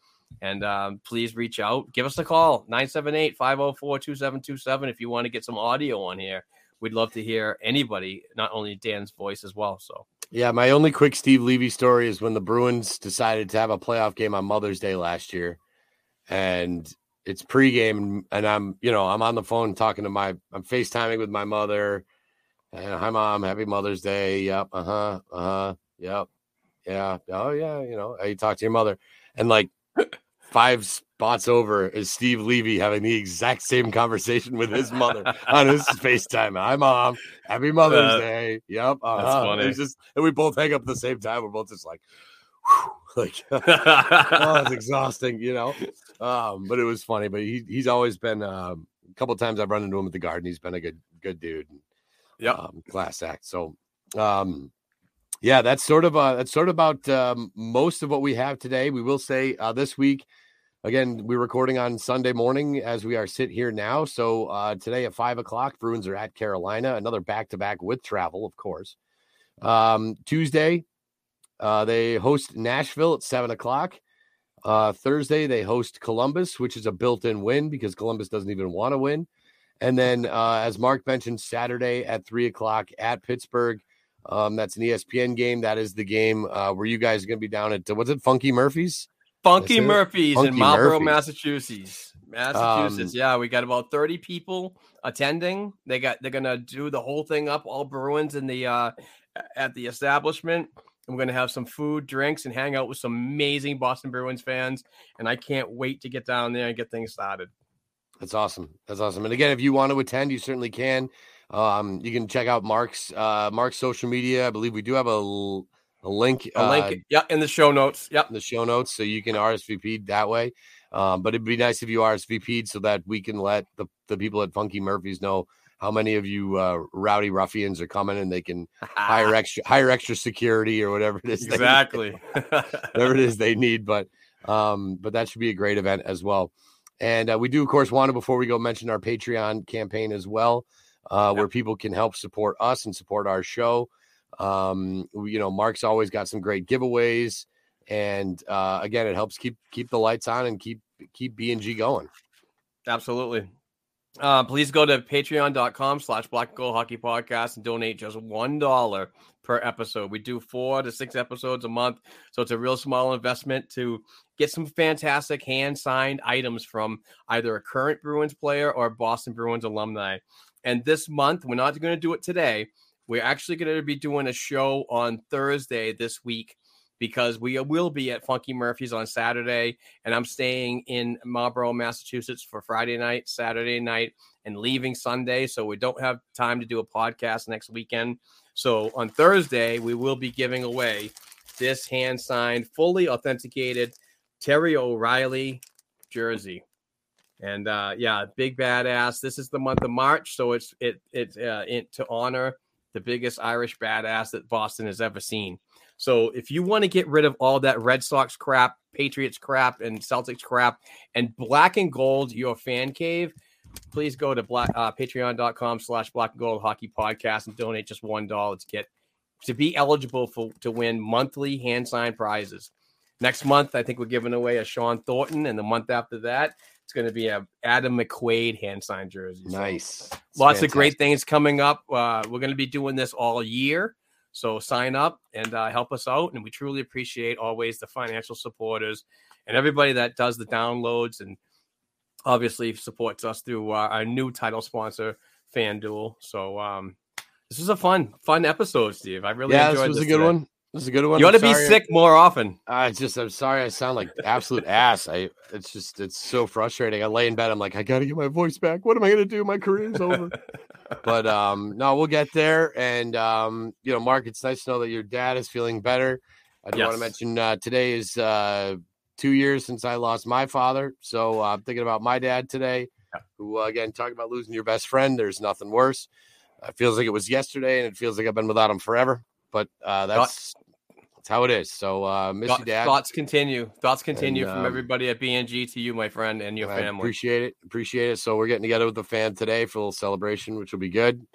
And um, please reach out. Give us a call 978 504 2727 if you want to get some audio on here. We'd love to hear anybody, not only Dan's voice as well. So,
Yeah, my only quick Steve Levy story is when the Bruins decided to have a playoff game on Mother's Day last year, and it's pregame and I'm, you know, I'm on the phone talking to my, I'm FaceTiming with my mother. And hi, mom. Happy Mother's Day. Yep. Uh huh. Uh huh. Yep. Yeah. Oh, yeah. You know, you talk to your mother. And like five spots over is Steve Levy having the exact same conversation with his mother on his (laughs) FaceTime. Hi, mom. Happy Mother's
Uh,
Day. Yep. Uh-huh.
that's funny.
Just, and we both hang up at the same time. We're both just like, (laughs) like, (laughs) oh, it's exhausting, you know. Um, but it was funny. But he he's always been um, a couple times I've run into him at the garden. He's been a good good dude.
Yep.
Um, class act. So um yeah, that's sort of uh that's sort of about um, most of what we have today. We will say uh this week again, we're recording on Sunday morning as we are sit here now. So uh today at five o'clock, Bruins are at Carolina, another back to back with travel, of course. Um Tuesday, uh, they host Nashville at seven o'clock. Uh, Thursday, they host Columbus, which is a built in win because Columbus doesn't even want to win. And then, uh, as Mark mentioned, Saturday at three o'clock at Pittsburgh. Um, that's an ESPN game. That is the game uh, where you guys are going to be down at, what's it, Funky Murphy's?
Funky. Murphy's in
Funky
Marlborough,
Murphy's.
Massachusetts. Massachusetts.
Um,
yeah, we got about 30 people attending. They got they're gonna do the whole thing up, all Bruins in the uh at the establishment. I'm gonna have some food, drinks, and hang out with some amazing Boston Bruins fans. And I can't wait to get down there and get things started.
That's awesome. That's awesome. And again, if you want to attend, you certainly can. Um, you can check out Mark's uh, Mark's social media. I believe we do have a, l- a link.
A link,
uh,
yeah, in the show notes.
In the show notes so you can RSVP that way. Um, but it'd be nice if you RSVP'd so that we can let the, the people at Funky Murphy's know how many of you uh, rowdy ruffians are coming and they can hire (laughs) extra hire extra security or whatever it is. (laughs)
exactly.
whatever it is they need. But um, but that should be a great event as well. And uh, we do, of course, want to before we go mention our Patreon campaign as well, uh, where people can help support us and support our show. Um, you know, Mark's always got some great giveaways, and uh, again, it helps keep keep the lights on and keep keep B and G going.
Absolutely. Uh, please go to patreon.com slash black gold hockey podcast and donate just one dollar per episode. We do four to six episodes a month. So it's a real small investment to get some fantastic hand signed items from either a current Bruins player or Boston Bruins alumni. And this month, we're not going to do it today. We're actually going to be doing a show on Thursday this week because we will be at Funky Murphy's on Saturday and I'm staying in Marlborough, Massachusetts for Friday night, Saturday night, and leaving Sunday. So we don't have time to do a podcast next weekend. So on Thursday, we will be giving away this hand signed, fully authenticated Terry O'Reilly jersey. And uh, yeah, big badass. This is the month of March, so it's it it's uh, in, to honor the biggest Irish badass that Boston has ever seen. So if you want to get rid of all that Red Sox crap, Patriots crap, and Celtics crap, and black and gold your fan cave, please go to black uh, patreon.com slash black and gold hockey podcast and donate just one dollar to get to be eligible for to win monthly hand signed prizes. Next month, I think we're giving away a Shawn Thornton, and the month after that, it's going to be a Adam McQuaid hand signed jersey.
Nice, It's
lots of great things coming up. Uh, we're going to be doing this all year. So sign up and uh, help us out. And we truly appreciate always the financial supporters and everybody that does the downloads and obviously supports us through uh, our new title sponsor, FanDuel. So um, this was a fun, fun episode, Steve. I really enjoyed it.
Yeah, this was
this
a good
today.
one. This is a good one.
You ought
I'm
to be
sorry-
sick more often.
I just, I'm sorry. I sound like absolute ass. I, it's just, it's so frustrating. I lay in bed. I'm like, I got to get my voice back. What am I going to do? My career's over. (laughs) but um, no, we'll get there. And um, you know, Mark, it's nice to know that your dad is feeling better. I do want to mention uh, today is uh, two years since I lost my father. So uh, I'm thinking about my dad today.
Yeah.
Who uh, again, talking about losing your best friend. There's nothing worse. It feels like it was yesterday, and it feels like I've been without him forever. But uh, that's that's how it is. So uh, miss you,
Thoughts,
dad.
thoughts continue. Thoughts continue
And,
from
um,
everybody at BNG to you, my friend, and your
I
family.
Appreciate it. Appreciate it. So we're getting together with the fan today for a little celebration, which will be good.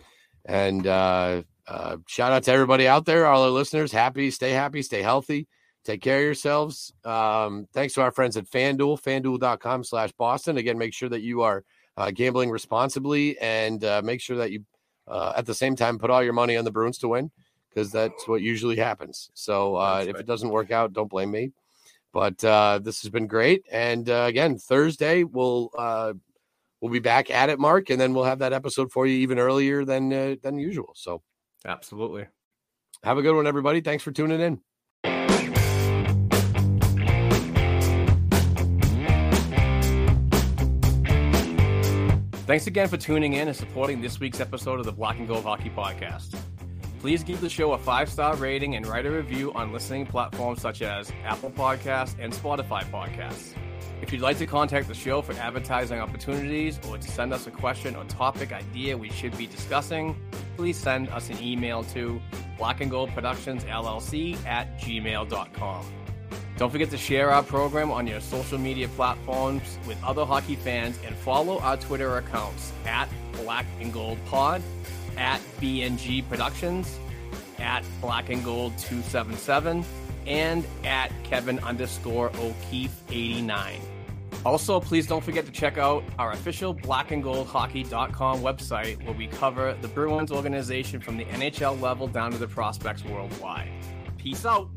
And uh, uh, shout out to everybody out there, all our listeners. Happy, stay happy, stay healthy, take care of yourselves. Um, thanks to our friends at FanDuel, FanDuel.com slash Boston. Again, make sure that you are uh, gambling responsibly and uh, make sure that you, uh, at the same time, put all your money on the Bruins to win because that's what usually happens. So uh, if
right.
it doesn't work out, don't blame me. But uh, this has been great. And uh, again, Thursday we'll uh, we'll be back at it, Mark, and then we'll have that episode for you even earlier than uh, than usual. So
Absolutely.
have a good one, everybody. Thanks for tuning in.
Thanks again for tuning in and supporting this week's episode of the Black and Gold Hockey Podcast. Please give the show a five star rating and write a review on listening platforms such as Apple Podcasts and Spotify Podcasts. If you'd like to contact the show for advertising opportunities or to send us a question or topic idea we should be discussing, please send us an email to black and gold productions llc at gmail.com. Don't forget to share our program on your social media platforms with other hockey fans and follow our Twitter accounts at Black and Gold Pod, at BNG Productions, at Black and Gold 277, and at Kevin underscore O'Keefe 89. Also, please don't forget to check out our official blackandgoldhockey.com website where we cover the Bruins organization from the NHL level down to the prospects worldwide. Peace out.